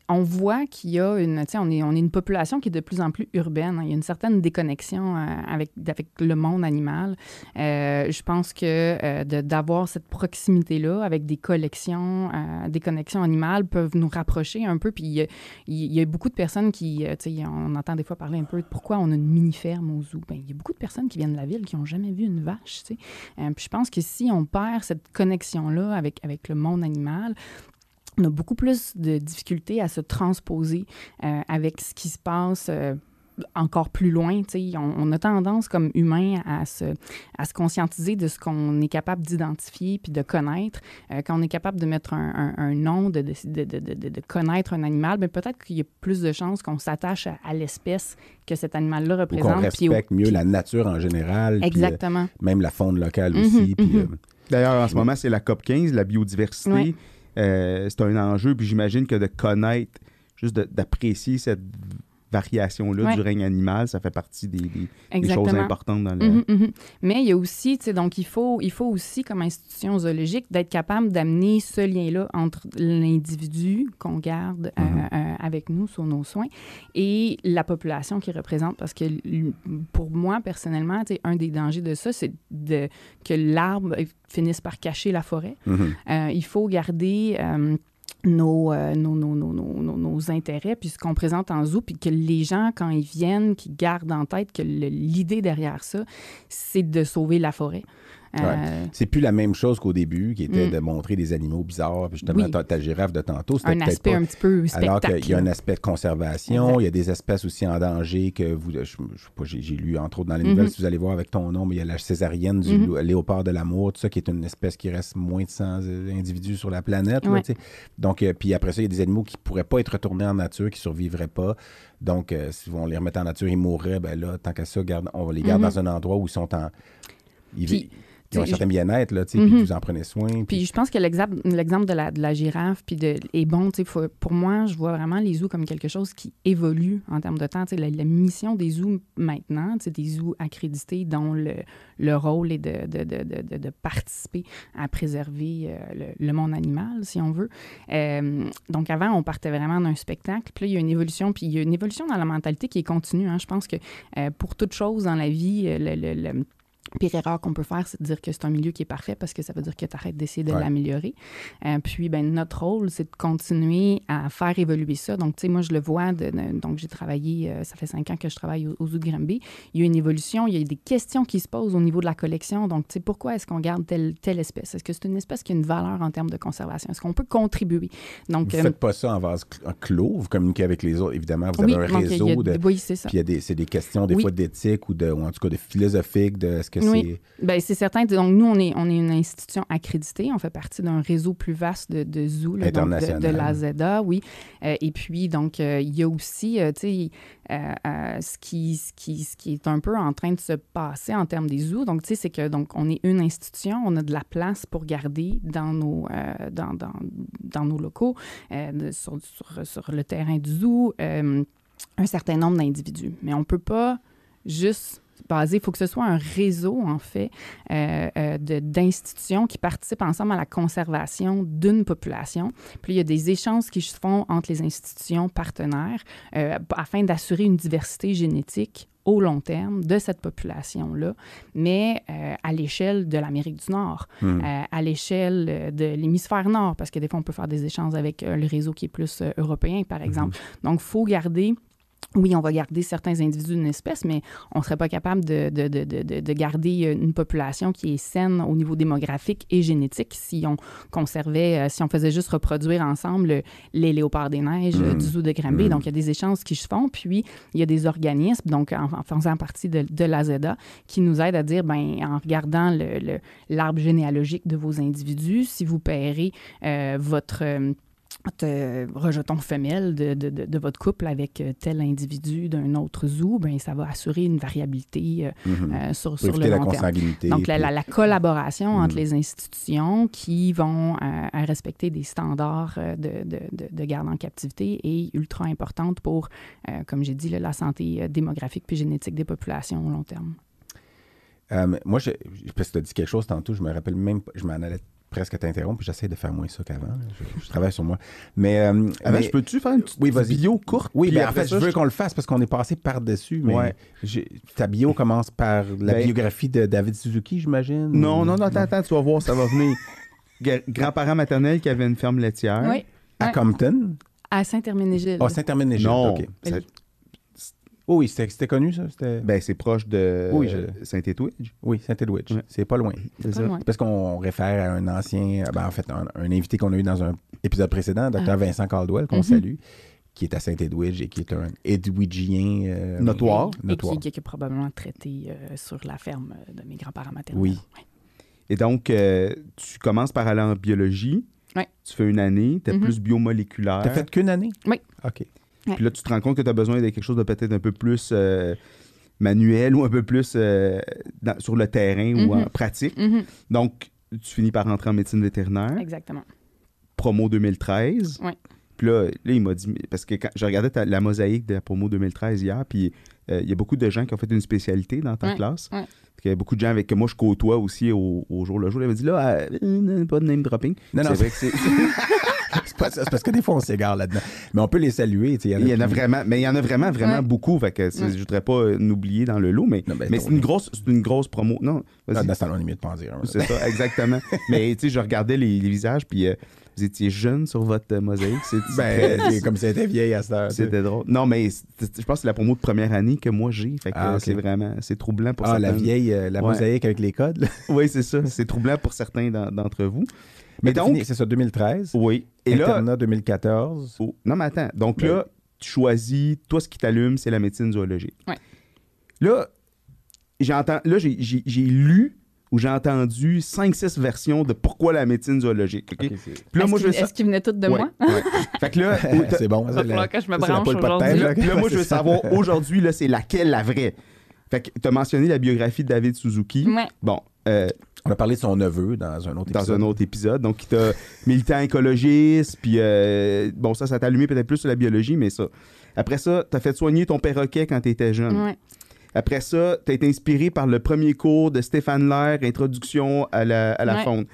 on voit qu'il y a une, on est, on est une population qui est de plus en plus urbaine. hein. Il y a une certaine déconnexion euh, avec, avec le monde animal. Euh, je pense que euh, d'avoir cette proximité-là avec des collections, des connexions animales peuvent nous rapprocher un peu. Puis il y a, beaucoup de personnes qui, on entend des fois parler un peu de pourquoi on a une mini-ferme au zoo. Ben, il y a beaucoup de personnes qui viennent de la ville qui n'ont jamais vu une vache, puis je pense que si on perd cette connexion-là avec, avec le monde animal, on a beaucoup plus de difficultés à se transposer euh, avec ce qui se passe euh, encore plus loin. On, on a tendance, comme humain, à se, à se conscientiser de ce qu'on est capable d'identifier puis de connaître. Euh, quand on est capable de mettre un, un, nom, de, de, de, de, connaître un animal, ben peut-être qu'il y a plus de chances qu'on s'attache à, l'espèce que cet animal-là représente. Ou qu'on respecte mieux la nature en général. Exactement. Puis, même la faune locale mm-hmm, aussi. Mm-hmm. D'ailleurs, en ce moment, c'est la COP 15, la biodiversité. Euh, c'est un enjeu, puis j'imagine que de connaître, juste d'apprécier cette variation-là du règne animal, ça fait partie des, choses importantes dans le... Mhm, mhm. Mais il y a aussi, tu sais, donc il faut, il faut aussi, comme institution zoologique, d'être capable d'amener ce lien-là entre l'individu qu'on garde euh, mhm. euh, avec nous sur nos soins et la population qui représente. Parce que pour moi, personnellement, tu sais, un des dangers de ça, c'est de, que l'arbre finisse par cacher la forêt. Euh, il faut garder euh, nos, nos, nos, nos, intérêts, puis ce qu'on présente en zoo, puis que les gens, quand ils viennent, qui gardent en tête que l'idée derrière ça, c'est de sauver la forêt. Euh, c'est plus la même chose qu'au début, qui était mm. de montrer des animaux bizarres. justement, ta, girafe de tantôt, c'était un aspect pas... un petit peu Alors qu'il y a un aspect de conservation, il y a des espèces aussi en danger que vous... j'ai lu, entre autres, dans les nouvelles, mm-hmm. si vous allez voir avec ton nom, mais il y a la césarienne du mm-hmm. léopard de l'amour, tout ça, qui est une espèce qui reste moins de 100 individus sur la planète. Donc, euh, puis après ça, il y a des animaux qui pourraient pas être retournés en nature, qui survivraient pas. Donc, euh, si on les remettait en nature, ils mourraient. Ben là, tant qu'à ça, on les garde mm-hmm. dans un endroit où ils sont en... Ils ont un certain bien-être, là, tu sais, puis mhm. vous en prenez soin. Puis, je pense que l'exemple de la, de la girafe puis de, est bon. Tu sais, pour moi, je vois vraiment les zoos comme quelque chose qui évolue en termes de temps. Tu sais, la, mission des zoos maintenant, tu sais, des zoos accrédités dont le, le rôle est de, de, de, de participer à préserver euh, le, monde animal, si on veut. Euh, donc, avant, on partait vraiment d'un spectacle. Puis là, il y a une évolution. Puis il y a une évolution dans la mentalité qui est continue. Hein. Je pense que euh, pour toute chose dans la vie, le pire erreur qu'on peut faire, c'est de dire que c'est un milieu qui est parfait parce que ça veut dire que tu arrêtes d'essayer de l'améliorer. Euh, puis, ben, notre rôle, c'est de continuer à faire évoluer ça. Donc, tu sais, moi, je le vois. De, donc, j'ai travaillé, euh, ça fait cinq ans que je travaille au, Zoo de Granby. Il y a une évolution, il y a des questions qui se posent au niveau de la collection. Donc, tu sais, pourquoi est-ce qu'on garde telle, telle espèce? Est-ce que c'est une espèce qui a une valeur en termes de conservation? Est-ce qu'on peut contribuer? Donc, vous ne faites pas ça en vase clos, vous communiquez avec les autres. Évidemment, vous avez un réseau. de, oui, c'est ça. Puis, c'est des questions, des fois, d'éthique ou, de, ou en tout cas de philosophique, de ce que oui. Bien, c'est certain. Donc, nous, on est, on est une institution accréditée. On fait partie d'un réseau plus vaste de, de zoos, là, donc de, de l'AZA, oui. Euh, et puis, donc, euh, il y a aussi, euh, tu sais, ce, qui, ce, qui, ce qui est un peu en train de se passer en termes des zoos. Donc, tu sais, c'est que, donc, on est une institution, on a de la place pour garder dans nos, dans, dans, dans, nos locaux, sur, sur, sur, le terrain du zoo, un certain nombre d'individus. Mais on ne peut pas juste basé, il faut que ce soit un réseau, en fait, euh, euh, d'institutions qui participent ensemble à la conservation d'une population. Puis il y a des échanges qui se font entre les institutions partenaires euh, afin d'assurer une diversité génétique au long terme de cette population-là, mais à l'échelle de l'Amérique du Nord, hmm. à l'échelle de l'hémisphère nord, parce que des fois, on peut faire des échanges avec le réseau qui est plus européen, par hmm. exemple. Donc, il faut garder oui, on va garder certains individus d'une espèce, mais on ne serait pas capable de, de, de, de, garder une population qui est saine au niveau démographique et génétique si on conservait, euh, si on faisait juste reproduire ensemble les léopards des neiges euh, du mmh. zoo de Granby. Mmh. Donc, il y a des échanges qui se font, puis il y a des organismes, donc en, faisant partie de, l'AZEDA, qui nous aident à dire, ben en regardant l'arbre le, généalogique de vos individus, si vous paierez euh, votre rejeton femelle de, de, de, votre couple avec euh, tel individu d'un autre zoo, ben ça va assurer une variabilité euh, mhm. euh, sur, sur le long terme. Donc, la, la, collaboration entre mhm. les institutions qui vont respecter des standards de, de, garde en captivité est ultra importante pour, comme j'ai dit, la santé démographique puis génétique des populations au long terme. moi, je, parce que tu as dit quelque chose tantôt, je me rappelle même, je m'en allais presque t'interrompre, j'essaie de faire moins ça qu'avant. Je, travaille sur moi. Mais, euh, je peux-tu faire une petite oui, bio courte? Oui, mais ben, en fait, je veux qu'on le fasse parce qu'on est passé par-dessus. Mais ta bio commence par la ben- biographie de David Suzuki, j'imagine? Non, non, non, attends, attends, tu vas voir, ça va venir. Grand-parent maternel qui avait une ferme laitière. Oui. À Compton? À Saint-Herménégilde. Ah, Saint-Herménégilde, non, OK. Oh oui, c'était connu, ça? C'était... Ben, c'est proche de Oui, je- Saint-Edwidge. Oui, Saint-Edwidge. Ouais. C'est pas loin. C'est Pas ça. loin. Parce qu'on réfère à un ancien, ben, en fait, un, un invité qu'on a eu dans un épisode précédent, Dr. Ah. Vincent Caldwell, qu'on Mhm. salue, qui est à Saint-Edwidge et qui est un Edwidgien euh, Notoire. Et, notoire. Et qui, qui a probablement traité euh, sur la ferme de mes grands-parents maternels. Oui. Ouais. Et donc, euh, tu commences par aller en biologie. Ouais. Tu fais une année, tu es Mhm. plus biomoléculaire. T'as fait qu'une année? Oui. OK. Puis là, tu te rends compte que tu as besoin de quelque chose de peut-être un peu plus euh, manuel ou un peu plus euh, dans- sur le terrain ou en pratique. Mhm. Donc, tu finis par rentrer en médecine vétérinaire, Exactement. promo 2013. Ouais. Puis là, là, il m'a dit, parce que quand je regardais ta- la mosaïque de la promo 2013 hier, puis euh, il y a beaucoup de gens qui ont fait une spécialité dans ta Ouais, classe. ouais. Il y a beaucoup de gens avec que moi je côtoie aussi au, au jour le jour. Il m'a dit là, euh, pas de name dropping. Non, non, c'est vrai que c'est. C'est parce que des fois, on s'égare là-dedans. Mais on peut les saluer. Il y en a vraiment, mais il y en a vraiment, vraiment Ouais. beaucoup. Fait que je voudrais pas euh, n'oublier dans le lot, mais, Non, ben, mais non, c'est une grosse, c'est une grosse promo. Non, vas-y. Ah, dans ce temps-là, on est mieux de pas en dire. c'est ça, exactement. mais tu sais, je regardais les, les visages, puis euh, vous étiez jeune sur votre euh, mosaïque. C'est, Ben, très- c'est comme si elle était vieille à cette heure. c'était drôle. Non, mais je pense que c'est la promo de première année que moi j'ai. Fait que Ah, c'est vraiment, c'est troublant pour Ah, la certains. vieille, euh, la Ouais. mosaïque avec les codes. là. Oui, c'est ça. C'est troublant pour certains d'en- d'entre vous. Mais Mais t'as donc, c'est ça, 2013. oui. Et là, Internat 2014. Oh, Non, mais attends. Donc Ben- là, tu choisis, toi, ce qui t'allume, c'est la médecine zoologique. Ouais. Là, là, j'ai lu ou j'ai entendu 5-6 versions de pourquoi la médecine zoologique. OK? Ok, c'est- Puis là, Est-ce moi, je qu'il- Est-ce qu'ils venaient toutes de Ouais, moi? ouais. fait que là, où t'as- c'est bon. Va la- que je me c'est branche poule pas de aujourd'hui. tête, là, moi, je veux c'est savoir aujourd'hui, là, c'est laquelle la vraie? Fait que tu as mentionné la biographie de David Suzuki. Ouais. Bon, euh, On a parlé de son neveu dans un autre dans épisode. un autre épisode. Donc, il t'a militant écologiste, puis euh, bon, ça, ça t'a allumé peut-être plus sur la biologie, mais ça. Après ça, t'as fait soigner ton perroquet quand t'étais jeune. Ouais. Après ça, t'as été inspiré par le premier cours de Stéphane Lair, Introduction à la, à la Ouais. faune.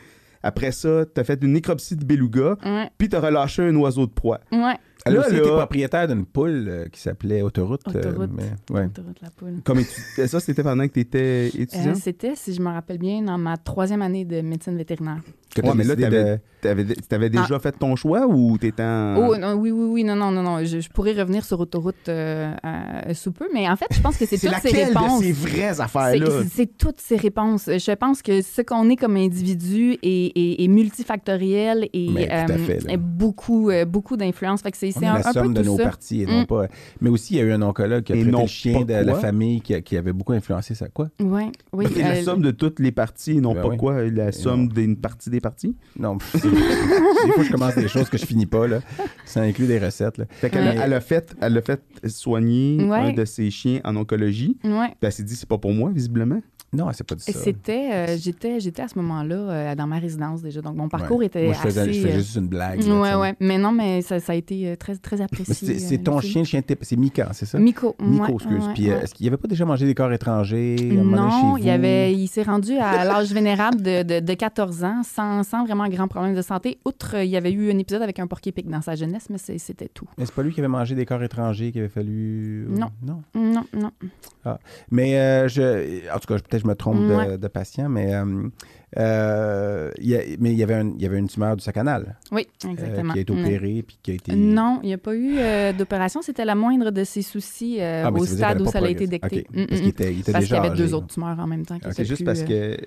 Après ça, t'as fait une nécropsie de beluga, Ouais. puis t'as relâché un oiseau de proie. Ouais. Elle Là, aussi là- été propriétaire d'une poule euh, qui s'appelait Autoroute. euh, Autoroute. mais- ouais. Autoroute la poule. Comme étu- ça, c'était pendant que t'étais étudiant? Euh, C'était, si je me rappelle bien, dans ma troisième année de médecine vétérinaire. Que t'as Ouais, mais là, de- t'avais, t'avais déjà fait ton choix ou t'étais en... Oh, non, oui, oui, oui, non, non, non, non. Je, je pourrais revenir sur autoroute euh, euh, sous peu, mais en fait, je pense que c'est c'est toutes ces réponses. de ces vraies C'est- affaires-là? c'est- C'est toutes ces réponses. Je pense que ce qu'on est comme individu est, est- est multifactoriel et Mais euh, fait, beaucoup, euh, beaucoup d'influence. Fait que c'est On c'est un, la un peu somme de nos ça. parties et non Mm. pas. Mais aussi, il y a eu un oncologue qui a Et traité non le chien de la famille qui, a- qui avait beaucoup influencé ça. Quoi? Ouais, oui. C'est la somme de toutes les parties et non Ben pas oui. quoi? La somme d'une partie des parties? Non, c'est- des fois, je commence des choses que je finis pas. Là. Ça inclut des recettes. Là. Fait qu'elle Ouais. elle a fait, elle a fait soigner Ouais. un de ses chiens en oncologie. Puis elle s'est dit, c'est pas pour moi, visiblement. Non, elle s'est pas dit ça. C'était, euh, j'étais, j'étais à ce moment-là euh, dans ma résidence déjà. Donc mon parcours Ouais. était Moi, je faisais, assez. je faisais euh, juste une blague. là, ouais, ouais. Mais non, mais ça, ça a été très, très Mais apprécié. c'est ton chien, le chien C'est Mika, c'est ça? Miko. Miko, ouais, excuse. ouais, Puis est-ce qu'il avait pas déjà mangé des corps étrangers? Non, chez il, vous? avait, il s'est rendu à l'âge vénérable de, de, de 14 ans sans, sans vraiment grand problème de santé. Outre, il y avait eu un épisode avec un porc-épic dans sa jeunesse, mais c'était tout. Mais c'est pas lui qui avait mangé des corps étrangers qu'il avait fallu. Non. Non? Non, non. Mais euh, je, en tout cas, peut-être que je me trompe de, Ouais. de patient, mais euh, euh, il y a- mais il y avait un- il y avait une tumeur du sac anal Oui, euh, exactement. qui a été opérée puis qui a été. Non, il n'y a pas eu euh, d'opération. C'était la moindre de ses soucis euh, Ah, au stade où ça a été détecté. Parce qu'il était, il était Parce déjà qu'il y avait deux autres tumeurs en même temps. qui Ok, étaient C'est juste plus, parce euh, que.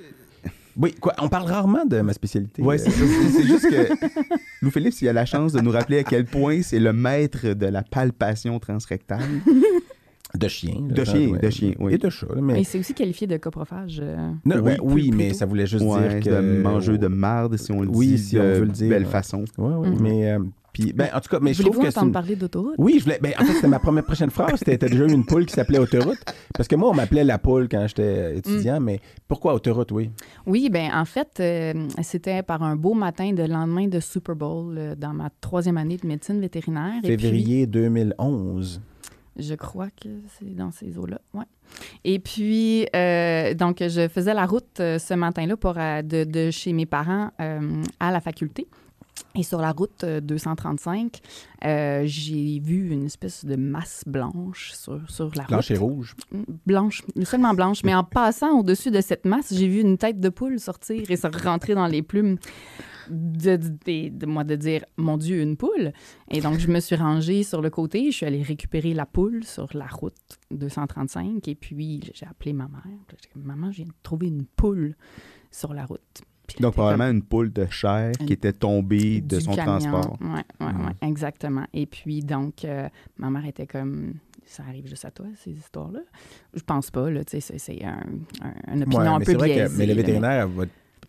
Oui, quoi, on parle rarement de ma spécialité. Euh, c'est. C'est- C'est juste que Lou Philippe, il a la chance de nous rappeler à quel point c'est le maître de la palpation transrectale. De chien. De ça, chien, ouais. de chien, oui. Et de chat. Mais, Et c'est aussi qualifié de coprophage. euh, Non, Oui, plus- oui, mais plutôt. ça voulait juste Ouais, dire que. de mangeux de marde, si on le Oui, dit si on de veut le dire, belle façon. Oui, oui, Mhm. mais. euh, puis, ben, en tout cas, mais je trouve que c'est. entendre une- parler d'autoroute? Oui, je voulais. Ben, en fait, c'était ma première prochaine phrase. C'était t'as déjà eu une poule qui s'appelait Autoroute? Parce que moi, on m'appelait la poule quand j'étais étudiant, Mm. mais pourquoi Autoroute, oui? Oui, ben en fait, euh, c'était par un beau matin de lendemain de Super Bowl euh, dans ma troisième année de médecine vétérinaire. Et puis, Février 2011. Je crois que c'est dans ces eaux-là, ouais. Et puis, euh, donc, je faisais la route euh, ce matin-là pour euh, de, de chez mes parents à la faculté. Et sur la route euh, 235, euh, j'ai vu une espèce de masse blanche sur, sur la Blanche et route. rouge. Blanche, seulement blanche. Mais en passant au-dessus de cette masse, j'ai vu une tête de poule sortir et se rentrer dans les plumes. De, de- de- moi de dire mon Dieu, une poule. Et donc, je me suis rangée sur le côté. Je suis allée récupérer la poule sur la route 235. Et puis, j'ai appelé ma mère. J'ai dit, Maman, je viens de trouver une poule sur la route. Puis Donc, probablement une poule de chair Une- qui était tombée de du son camion. transport. Oui, ouais, ouais, exactement. Et puis, donc, euh, ma mère était comme, ça arrive juste à toi, ces histoires-là. Je pense pas, là, tu sais, c'est- c'est un, un- une opinion Ouais, un mais peu c'est vrai biaisée. que mais le vétérinaire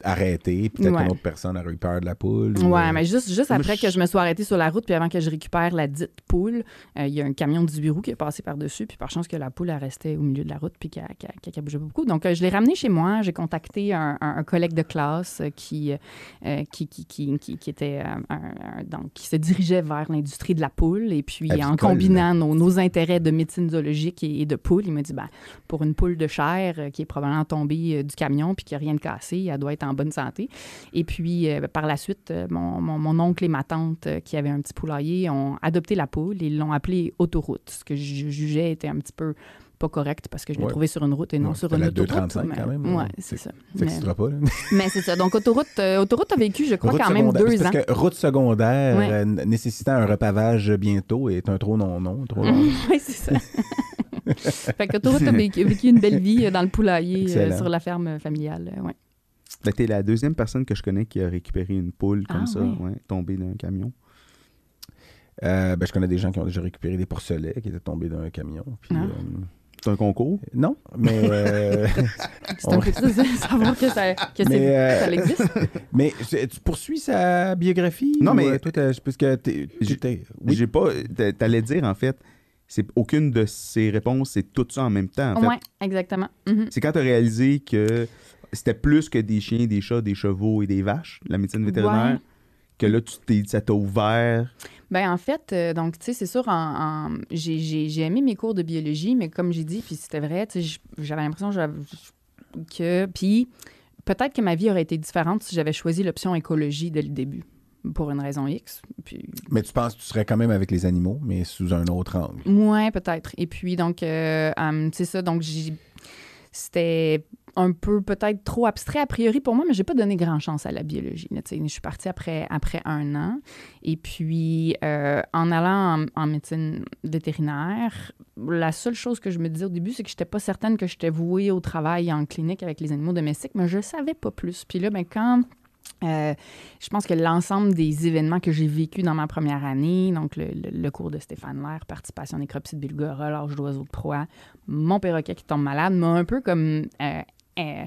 arrêter. Peut-être Ouais. qu'une autre personne aurait eu peur de la poule. ou, Ouais, euh, mais juste, juste après que je me sois arrêtée sur la route, puis avant que je récupère la dite poule, euh, il y a un camion du bureau qui est passé par-dessus, puis par chance que la poule, elle restait au milieu de la route, puis qu'elle qu'elle- qu'elle bougeait pas beaucoup. Donc, euh, je l'ai ramenée chez moi. J'ai contacté un, un- un collègue de classe qui, euh, qui, qui, qui, qui, qui était, euh, un- un- donc, qui se dirigeait vers l'industrie de la poule. Et puis, en combinant nos, nos intérêts de médecine zoologique et, et de poule, il m'a dit, ben, pour une poule de chair euh, qui est probablement tombée euh, du camion, puis qui n'a rien de cassé, elle doit être en bonne santé. Et puis, euh, par la suite, euh, mon, mon- mon oncle et ma tante, euh, qui avaient un petit poulailler, ont adopté la poule et ils l'ont appelée autoroute, ce que je jugeais était un petit peu pas correct parce que je l'ai Ouais. trouvée sur une route et non Ouais, sur une la autoroute. 235 mais- quand même, Ouais, c'est ça. Ça Mais, pas. là. mais c'est ça. Donc, autoroute, euh, autoroute a vécu, je crois, Route quand même deux ans. Parce que route secondaire Ouais. euh, nécessitant un repavage bientôt est un trop non-non, trop long. oui, c'est ça. fait que Autoroute a vécu, vécu une belle vie dans le poulailler euh, sur la ferme familiale. ouais. Ben, t'es la deuxième personne que je connais qui a récupéré une poule comme Ah, ça, oui. ouais, tombée d'un camion. Euh, ben, je connais des gens qui ont déjà récupéré des porcelets qui étaient tombés d'un camion. puis, Ah. euh, C'est un concours? non, mais, euh, C'est un peu ça, savoir que ça, que c'est- Mais, euh, ça existe. mais tu poursuis sa biographie? Non, mais- euh, Toi, t'as- parce que t'es- oui. J'ai pas. t'a- T'allais dire, en fait, c'est aucune de ces réponses, c'est tout ça en même temps. En fait. Oui, exactement. Mhm. C'est quand tu as réalisé que c'était plus que des chiens, des chats, des chevaux et des vaches, la médecine vétérinaire, Ouais. que là, tu t'es, ça t'a ouvert? Ben en fait, euh, donc tu sais, c'est sûr, en, en- j'ai- j'ai j'ai aimé mes cours de biologie, mais comme j'ai dit, puis c'était vrai, tu sais, j- j'avais l'impression que j'avais- que, puis peut-être que ma vie aurait été différente si j'avais choisi l'option écologie dès le début, pour une raison X. Puis Mais tu penses que tu serais quand même avec les animaux, mais sous un autre angle? Ouais, peut-être. Et puis, donc, euh, hum, c'est ça. Donc, j'ai- c'était un peu peut-être trop abstrait a priori pour moi, mais j'ai pas donné grand chance à la biologie. je suis partie après, après un an. Et puis, euh, en allant en, médecine vétérinaire, la seule chose que je me disais au début, c'est que j'étais pas certaine que j'étais vouée au travail en clinique avec les animaux domestiques, mais je savais pas plus. Puis là, ben, quand euh, je pense que l'ensemble des événements que j'ai vécus dans ma première année, donc le, le- le cours de Stéphane Lair, participation à nécropsie de Bulgara, l'âge d'oiseau de proie, mon perroquet qui tombe malade, m'a un peu comme euh, euh,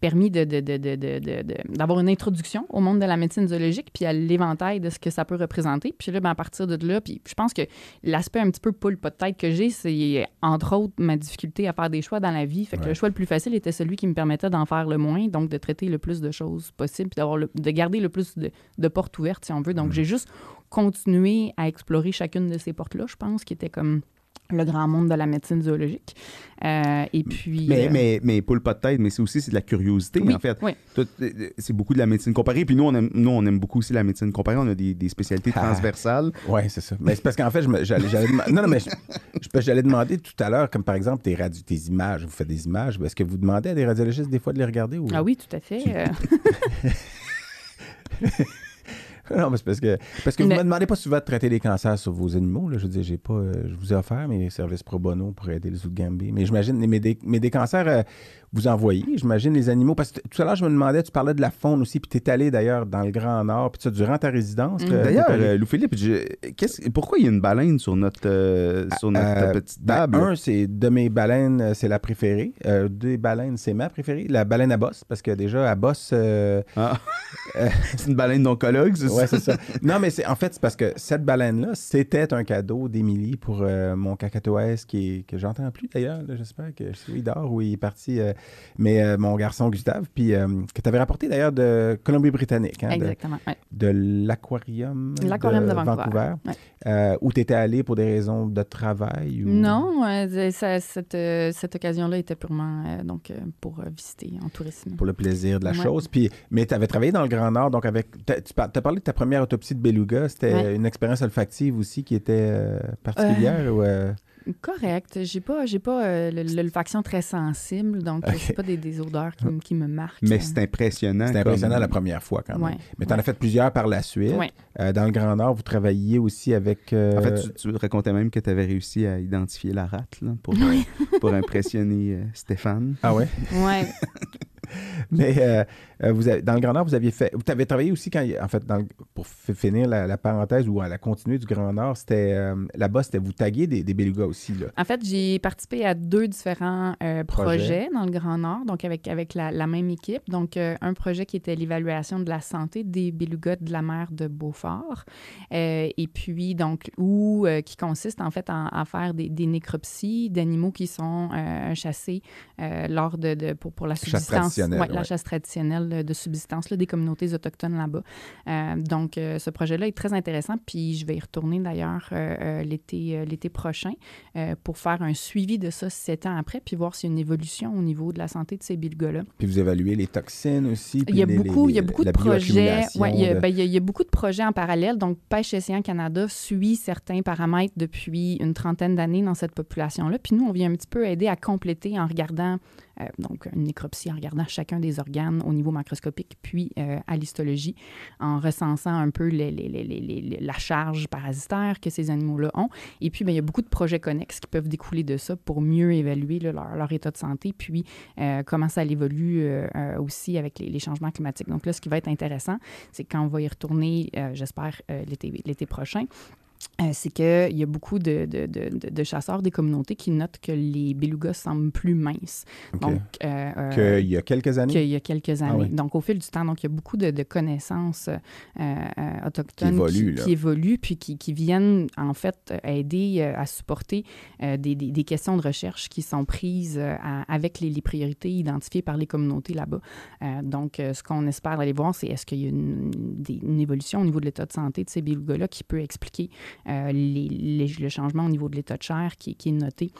permis de- de- de- d'avoir une introduction au monde de la médecine zoologique, puis à l'éventail de ce que ça peut représenter. Puis là, ben, à partir de là, puis je pense que l'aspect un petit peu poule pas de tête que j'ai, c'est entre autres ma difficulté à faire des choix dans la vie. Fait que Ouais. le choix le plus facile était celui qui me permettait d'en faire le moins, donc de traiter le plus de choses possible, puis d'avoir le- de garder le plus de, de portes ouvertes, si on veut. Donc, Mm. j'ai juste continué à explorer chacune de ces portes-là, je pense, qui était comme le grand monde de la médecine zoologique. Euh, et puis... Mais, euh, mais, mais poule pas de tête, mais c'est aussi c'est de la curiosité, oui, en fait. oui. Euh, C'est beaucoup de la médecine comparée. Puis nous, on aime, nous, on aime beaucoup aussi la médecine comparée. On a des, des spécialités Ah. transversales. Oui, c'est ça. Mais c'est parce qu'en fait, je me- j'allais, non, non, mais je- je- j'allais demander tout à l'heure, comme par exemple tes, radi- tes images, vous faites des images, est-ce que vous demandez à des radiologistes des fois de les regarder? Ou... Ah oui, tout à fait. Non, mais c'est parce que, parce que vous Mais- me demandez pas souvent de traiter des cancers sur vos animaux. Là. Je veux dire, j'ai pas, euh, je vous ai offert mes services pro bono pour aider les Gambie. Mais j'imagine, mais des, mais des cancers, euh, vous en voyez, j'imagine, les animaux? Parce que tout à l'heure, je me demandais, tu parlais de la faune aussi, puis tu es allé d'ailleurs dans le Grand Nord, puis ça, durant ta résidence. Mm. t'as- D'ailleurs, euh, Lou-Philippe, je- pourquoi il y a une baleine sur notre, euh, sur notre Euh, petite ben, table? un, c'est de mes baleines, euh, c'est la préférée. Euh, deux baleines, c'est ma préférée. La baleine à bosse, parce que déjà, à bosse. euh, Ah. Euh, c'est une baleine d'oncologue, c'est Ouais, ça? c'est ça. Non, mais c'est en fait, c'est parce que cette baleine-là, c'était un cadeau d'Émilie pour euh, mon cacatoès qui est, que j'entends plus d'ailleurs. J'espère que je dehors ou il est parti. Mais euh, mon garçon Gustave, puis euh, que tu avais rapporté d'ailleurs de Colombie-Britannique, hein, de, Exactement. ouais. de l'aquarium de Vancouver, ouais. euh, où tu étais allé pour des raisons de travail ou... Non, ça- cette, cette occasion-là était purement donc, pour visiter en tourisme. pour le plaisir de la Ouais. chose. Puis, mais tu avais travaillé dans le Grand Nord, donc avec. Tu as parlé de ta première autopsie de beluga. C'était une expérience olfactive aussi qui était particulière ou. Correct. J'ai pas, j'ai pas euh, l'olfaction très sensible, donc euh, Ok. c'est pas des, des odeurs qui, me marquent. Mais c'est impressionnant. C'est comme- impressionnant la première fois quand même. Ouais. Mais tu en as fait plusieurs par la suite. Ouais. Euh, dans le Grand Nord, vous travailliez aussi avec. euh, En fait, tu, tu racontais même que tu avais réussi à identifier la rate là, pour, pour impressionner euh, Stéphane. Ah ouais? Ouais. Mais euh, vous avez- dans le Grand Nord, vous aviez fait. Vous avez travaillé aussi quand. En fait, dans le- pour finir la, la parenthèse ou à la continuer du Grand Nord, c'était. euh, Là-bas, c'était vous taguer des, des belugas aussi. Là. En fait, j'ai participé à deux différents euh, Projets. projets dans le Grand Nord, donc avec, avec la, la même équipe. Donc, euh, un projet qui était l'évaluation de la santé des belugas de la mer de Beaufort. Euh, et puis, donc, où, qui consiste en fait à faire des, des nécropsies d'animaux qui sont chassés lors de, de- pour, pour la Chasse subsistance. traditionnelle, Ouais, La chasse traditionnelle de subsistance là, des communautés autochtones là-bas. Donc, ce projet-là est très intéressant. Puis, je vais y retourner d'ailleurs l'été l'été prochain euh, pour faire un suivi de ça sept ans après, puis voir s'il y a une évolution au niveau de la santé de ces belugas-là. Puis vous évaluez les toxines aussi. puis Il y a les- beaucoup, les- il y a beaucoup de projets. Ouais, il, y a, de- ben, il y a- il y a beaucoup de projets en parallèle. Donc, Pêche Océan Canada suit certains paramètres depuis une trentaine d'années dans cette population-là. Puis nous, on vient un petit peu aider à compléter en regardant, euh, donc une nécropsie, en regardant chacun des organes au niveau macroscopique, puis euh, à l'histologie, en recensant un peu la charge parasitaire que ces animaux-là ont. Et puis, ben, il y a beaucoup de projets connexes qui peuvent découler de ça pour mieux évaluer leur, état de santé, puis euh, comment ça évolue aussi avec les, changements climatiques. Donc là, ce qui va être intéressant, c'est quand on va y retourner, j'espère, l'été prochain, euh, c'est qu'il y a beaucoup de, de- de- de- de chasseurs des communautés qui notent que les belugas semblent plus minces. Donc, euh, euh, Qu'il y a quelques années? qu'il y a quelques années. Ah oui. Donc, au fil du temps, donc, il y a beaucoup de, connaissances euh, euh, autochtones Qui évoluent, qui évoluent, puis qui, qui viennent, en fait, aider à supporter des, des- des questions de recherche qui sont prises à- avec les, les priorités identifiées par les communautés là-bas. Donc, ce qu'on espère aller voir, c'est est-ce qu'il y a une, des- une évolution au niveau de l'état de santé de ces belugas-là qui peut expliquer les- les- le changement au niveau de l'état de chair qui, qui est noté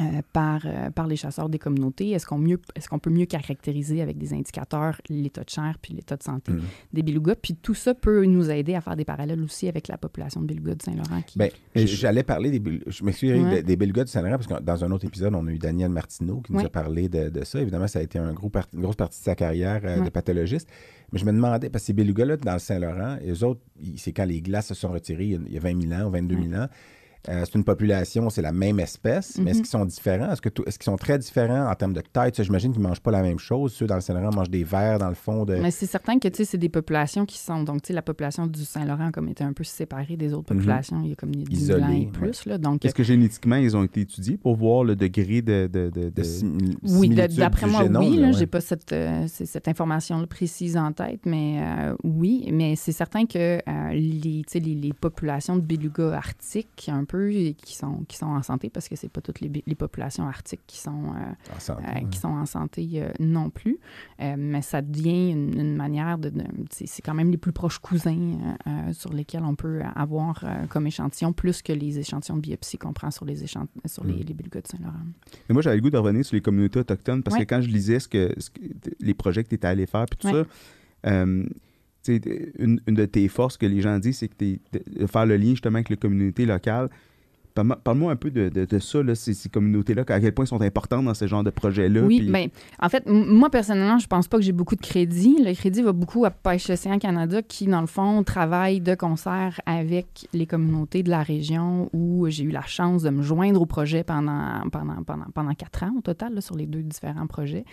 euh, par, euh, par les chasseurs des communautés? Est-ce qu'on mieux, est-ce qu'on peut mieux caractériser avec des indicateurs l'état de chair puis l'état de santé Mm. des belugas? Puis tout ça peut nous aider à faire des parallèles aussi avec la population de belugas de Saint-Laurent. Qui... Ben, j'allais parler des je m'excuse Eric, Ouais. des, des belugas du Saint-Laurent parce que dans un autre épisode, on a eu Daniel Martineau qui nous Ouais. a parlé de, de ça. Évidemment, ça a été un gros part- une grosse partie de sa carrière euh, de pathologiste. Mais je me demandais, parce que ces belugas-là dans le Saint-Laurent, eux autres, c'est quand les glaces se sont retirées il y a- il y a 20 000 ans ou 22 000 ans. Euh, c'est une population, c'est la même espèce, mais est-ce Mhm. qu'ils sont différents? Est-ce, qu'ils sont très différents en termes de taille? Tu sais, J'imagine qu'ils ne mangent pas la même chose. Ceux dans le Saint-Laurent mangent des vers dans le fond de. Mais c'est certain que tu sais, c'est des populations qui sont. Donc, tu sais, la population du Saint-Laurent a comme été un peu séparée des autres Mhm. populations. Il y a comme 10 000 Isolée, ans et ouais. plus. Là, donc, Est-ce que génétiquement, ils ont été étudiés pour voir le degré de. de, de, de Oui, d'après moi, génome, oui. ouais. J'ai pas cette, euh, cette information précise en tête, mais euh, oui. Mais c'est certain que euh, les, tu sais, les, les populations de belugas arctiques, un peu, et qui sont, qui sont en santé, parce que c'est pas toutes les, populations arctiques qui sont, euh, En santé, euh, qui sont en santé euh, non plus. Mais ça devient une, une manière de. de- c'est quand même les plus proches cousins sur lesquels on peut avoir comme échantillon, plus que les échantillons de biopsie qu'on prend sur les, échant- sur les, Mm. les belugas de Saint-Laurent. Mais moi, j'avais le goût de revenir sur les communautés autochtones parce Ouais. que quand je lisais ce que, ce que- les projets que tu étais allé faire, puis tout Ouais. ça, une, une de tes forces que les gens disent, c'est que de faire le lien justement avec les communautés locales. Parle-moi un peu de, de, de ça, là, ces, ces communautés-là, à quel point elles sont importantes dans ce genre de projet-là. Oui, puis- ben, en fait, moi, personnellement, je pense pas que j'ai beaucoup de crédit. Le crédit va beaucoup à Pêche Océan Canada, qui, dans le fond, travaille de concert avec les communautés de la région où j'ai eu la chance de me joindre au projet pendant, pendant, pendant, pendant quatre ans au total, là, sur les deux différents projets.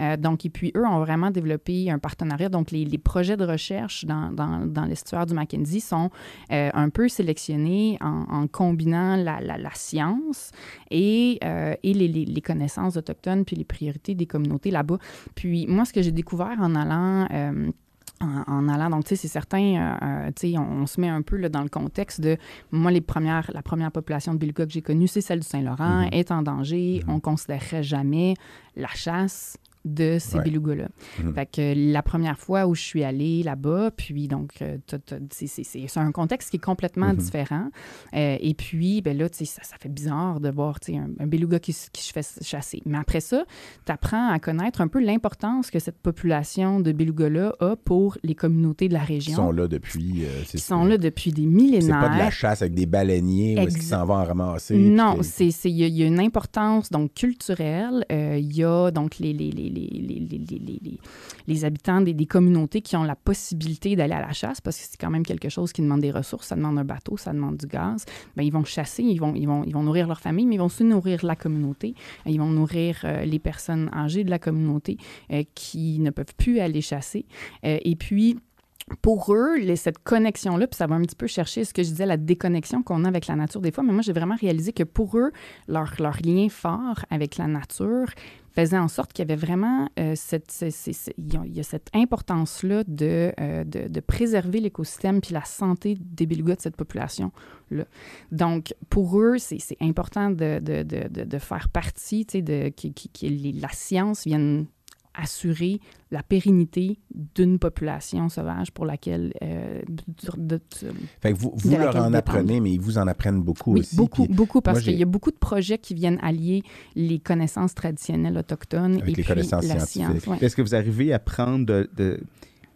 Euh, donc, et puis, eux ont vraiment développé un partenariat. Donc, les, les projets de recherche dans, dans, dans l'estuaire du Mackenzie sont euh, un peu sélectionnés en, en combinant la, la- la science et, euh, et les, les- les connaissances autochtones puis les priorités des communautés là-bas. Puis moi, ce que j'ai découvert en allant... euh, en, en allant, donc, tu sais, c'est certain, euh, tu sais, on, on se met un peu là, dans le contexte de, moi, les premières, la première population de belugas que j'ai connue, c'est celle du Saint-Laurent, Mhm. est en danger, Mhm. on considérerait jamais la chasse de ces Ouais. belugas-là. Mhm. Fait que la première fois où je suis allée là-bas, puis donc, euh, c'est- c'est c'est- c'est un contexte qui est complètement Mhm. différent. Euh, et puis, ben là, tu sais, ça, ça fait bizarre de voir tu sais, un, un beluga qui, qui se fait chasser. Mais après ça, tu apprends à connaître un peu l'importance que cette population de belugas-là a pour les communautés de la Qui région. sont là depuis. euh, c'est- qui sont là depuis des C'est millénaires. pas de la chasse avec des baleiniers où est-ce qu'ils Exact. s'en vont en ramasser. Non, c'est c'est- il y, a- il y a une importance donc culturelle. Euh, il y a donc les, les, les, les, habitants des, des communautés qui ont la possibilité d'aller à la chasse parce que c'est quand même quelque chose qui demande des ressources. Ça demande un bateau, ça demande du gaz. Ben, ils vont chasser, ils vont, ils, vont, ils vont nourrir leur famille, mais ils vont aussi nourrir la communauté. Euh, Ils vont nourrir euh, les personnes âgées de la communauté euh, qui ne peuvent plus aller chasser. Et puis, pour eux, cette connexion-là, puis ça va un petit peu chercher ce que je disais, la déconnexion qu'on a avec la nature des fois, mais moi, j'ai vraiment réalisé que pour eux, leur, leur lien fort avec la nature faisait en sorte qu'il y avait vraiment euh, cette, il y a- cette importance-là de, euh, de, de préserver l'écosystème puis la santé des belugas de cette population-là. Donc, pour eux, c'est important de, de, faire partie, tu sais, que, que- la science vienne assurer la pérennité d'une population sauvage pour laquelle euh, de- de- Fait que vous, de vous leur en dépendre. apprenez, mais ils vous en apprennent beaucoup oui, aussi. beaucoup, puis beaucoup, parce qu'il y a beaucoup de projets qui viennent allier les connaissances traditionnelles autochtones Avec et les puis connaissances la scientifiques. science. ouais. Est-ce que vous arrivez à prendre de- de-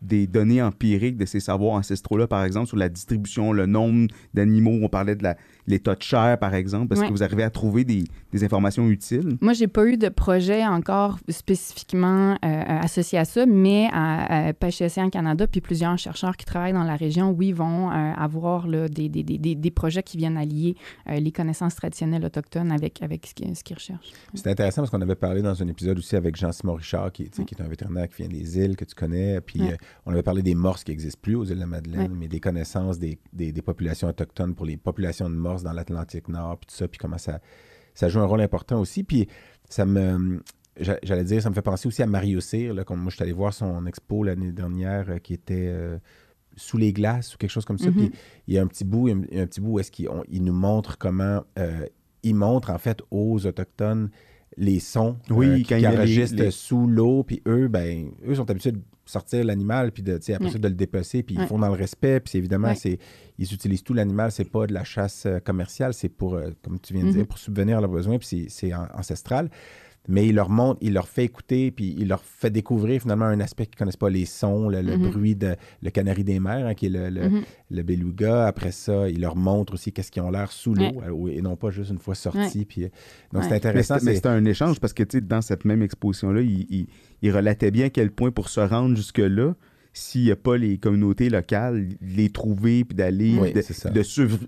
des données empiriques de ces savoirs ancestraux-là, par exemple, sur la distribution, le nombre d'animaux? On parlait de la- l'état de chair, par exemple? Est-ce Ouais. que vous arrivez à trouver des, des informations utiles? Moi, j'ai pas eu de projet encore spécifiquement euh, associé à ça, mais à, à Pêche Océan Canada, puis plusieurs chercheurs qui travaillent dans la région, oui, vont euh, avoir là, des, des, des, projets qui viennent allier euh, les connaissances traditionnelles autochtones avec, avec ce qu'ils recherchent. C'est intéressant parce qu'on avait parlé dans un épisode aussi avec Jean-Simon Richard, qui, qui est un vétérinaire qui vient des îles que tu connais. Puis Ouais. euh, on avait parlé des morses qui n'existent plus aux îles de la Madeleine, Ouais. mais des connaissances des, des- des populations autochtones pour les populations de morses dans l'Atlantique Nord, puis tout ça, puis comment ça, ça joue un rôle important aussi. Puis ça me. j'a- J'allais dire, ça me fait penser aussi à Mario Cyr, là, comme moi, je suis allé voir son expo l'année dernière euh, qui était euh, sous les glaces ou quelque chose comme ça. Mhm. Puis il y a un petit bout, il y a un- petit bout où est-ce qu'il il nous montre comment euh, il montre en fait aux autochtones les sons Oui, euh, qui, quand qui il y a les- enregistrent les- sous l'eau, puis eux, ben, eux sont habitués de sortir l'animal, puis de, après Ouais. ça, de le dépecer, puis ils font dans le respect, puis évidemment, Ouais. c'est, ils utilisent tout l'animal, c'est pas de la chasse euh, commerciale, c'est pour, euh, comme tu viens de Mhm. dire, pour subvenir à leurs besoins, puis c'est, c'est an- ancestral. Mais il leur montre, il leur fait écouter, puis il leur fait découvrir finalement un aspect qu'ils connaissent pas, les sons, le, le Mhm. bruit de le canari des mers, hein, qui est le, le, Mhm. le beluga. Après ça, il leur montre aussi qu'est-ce qu'ils ont l'air sous l'eau, Ouais. euh, et non pas juste une fois sortis. Puis, euh, donc, c'est Ouais. Mais intéressant. mais c'est- c'était un échange parce que, tu sais, dans cette même exposition-là, il, il- il relatait bien à quel point pour se rendre jusque-là, s'il n'y a pas les communautés locales, les trouver puis d'aller, Oui, de, c'est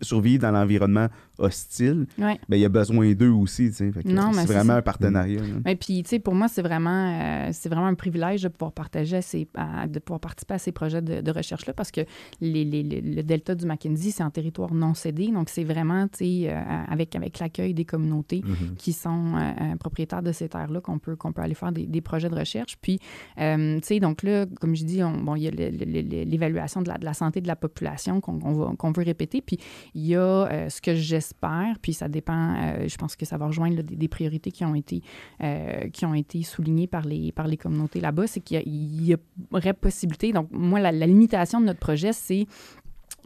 survivre dans l'environnement hostile, Ouais. ben, il y a besoin d'eux aussi, tu sais. Mais c'est vraiment un partenariat. Et puis, tu sais, pour moi, c'est vraiment, euh, c'est vraiment un privilège de pouvoir partager ces, à- de pouvoir participer à ces projets de, de recherche-là parce que les, les- les- le delta du Mackenzie, c'est en territoire non cédé. Donc, c'est vraiment, tu sais, euh, avec, avec l'accueil des communautés Mhm. qui sont euh, euh, propriétaires de ces terres-là qu'on peut, qu'on peut aller faire des, des projets de recherche. Puis, euh, tu sais, donc là, comme je dis, on- bon, il y a l'évaluation de la, de la santé de la population qu'on va- qu'on veut répéter. Puis, il y a euh, ce que j'espère, puis ça dépend, euh, je pense que ça va rejoindre des, priorités qui ont été, euh, qui ont été soulignées par les, par les communautés là-bas, c'est qu'il y aurait possibilité. Donc, moi, la limitation de notre projet, c'est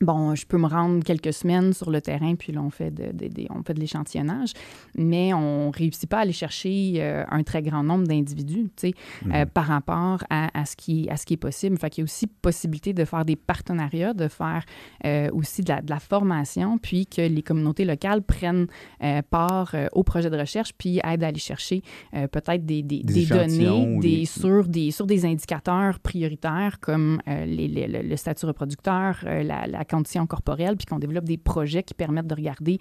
Bon, je peux me rendre quelques semaines sur le terrain, puis là, on fait de, de- de- on fait de l'échantillonnage, mais on réussit pas à aller chercher euh, un très grand nombre d'individus, tu sais, euh, par rapport à, à ce qui, à ce qui est possible. Fait qu'il y a aussi possibilité de faire des partenariats, de faire euh, aussi de la, de la formation, puis que les communautés locales prennent part au projet de recherche, puis aident à aller chercher peut-être des, des, Des des échantillons données des, sur, des, sur des indicateurs prioritaires comme les- les- le, le statut reproducteur, la, la condition corporelle, puis qu'on développe des projets qui permettent de regarder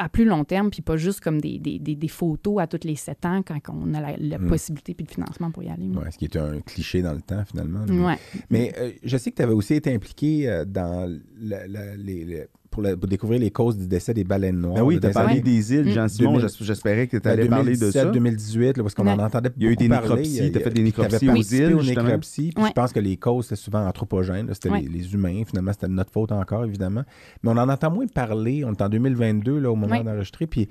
à plus long terme, puis pas juste comme des, des, des, des photos à tous les sept ans quand on a la, la Mm. possibilité puis le financement pour y aller. Ouais, ce qui est un cliché dans le temps, finalement. Ouais. Mais euh, je sais que tu avais aussi été impliqué euh, dans la- la- les, les- pour, la- pour découvrir les causes du décès des baleines noires. Ben oui, tu as parlé des îles. Jean-Simon. 2000. j'es- J'espérais que tu Ben, allais parler de ça. 2018, là, parce qu'on en entendait Il y a eu des parler. nécropsies, Il y a- t'as fait des nécropsies aux îles, aux nécropsies, puis Ouais. je pense que les causes, c'était souvent anthropogènes. là, C'était Ouais. les, les humains, finalement. C'était de notre faute encore, évidemment. Mais on en entend moins parler. On est en 2022, là, au moment Ouais. d'enregistrer. Puis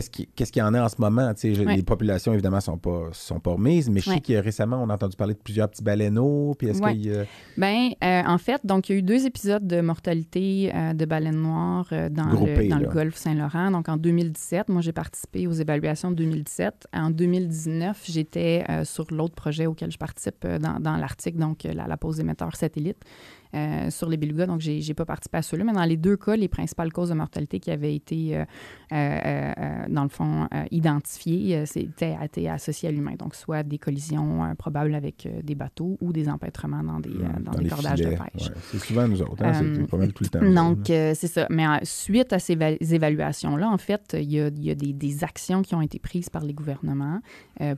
qu'est-ce qu'il y en a en ce moment? Sais, Ouais. Les populations, évidemment, sont pas, sont pas remises, mais je sais Ouais. que récemment, on a entendu parler de plusieurs petits baleineaux. Puis est-ce Ouais. qu'il y a- Ben, euh, en fait, donc il y a eu deux épisodes de mortalité euh, de baleines noires euh, dans, le, dans le golfe Saint-Laurent. Donc en 2017, moi j'ai participé aux évaluations de 2017. En 2019, j'étais sur l'autre projet auquel je participe dans, dans l'Arctique, donc la, la pose d'émetteurs satellites. Euh, sur les belugas, donc j'ai j'ai pas participé à ceux-là, mais dans les deux cas, les principales causes de mortalité qui avaient été, euh, euh, dans le fond, identifiées, c'était étaient associées à l'humain, donc soit des collisions probables avec des bateaux ou des empêtrements dans des, dans des les cordages de pêche. Ouais, C'est souvent nous autres. hein, c'est- c'est pas mal tout le temps. Donc, euh, c'est ça. Mais suite à ces va- évaluations-là, en fait, il y a, il y a des, des actions qui ont été prises par les gouvernements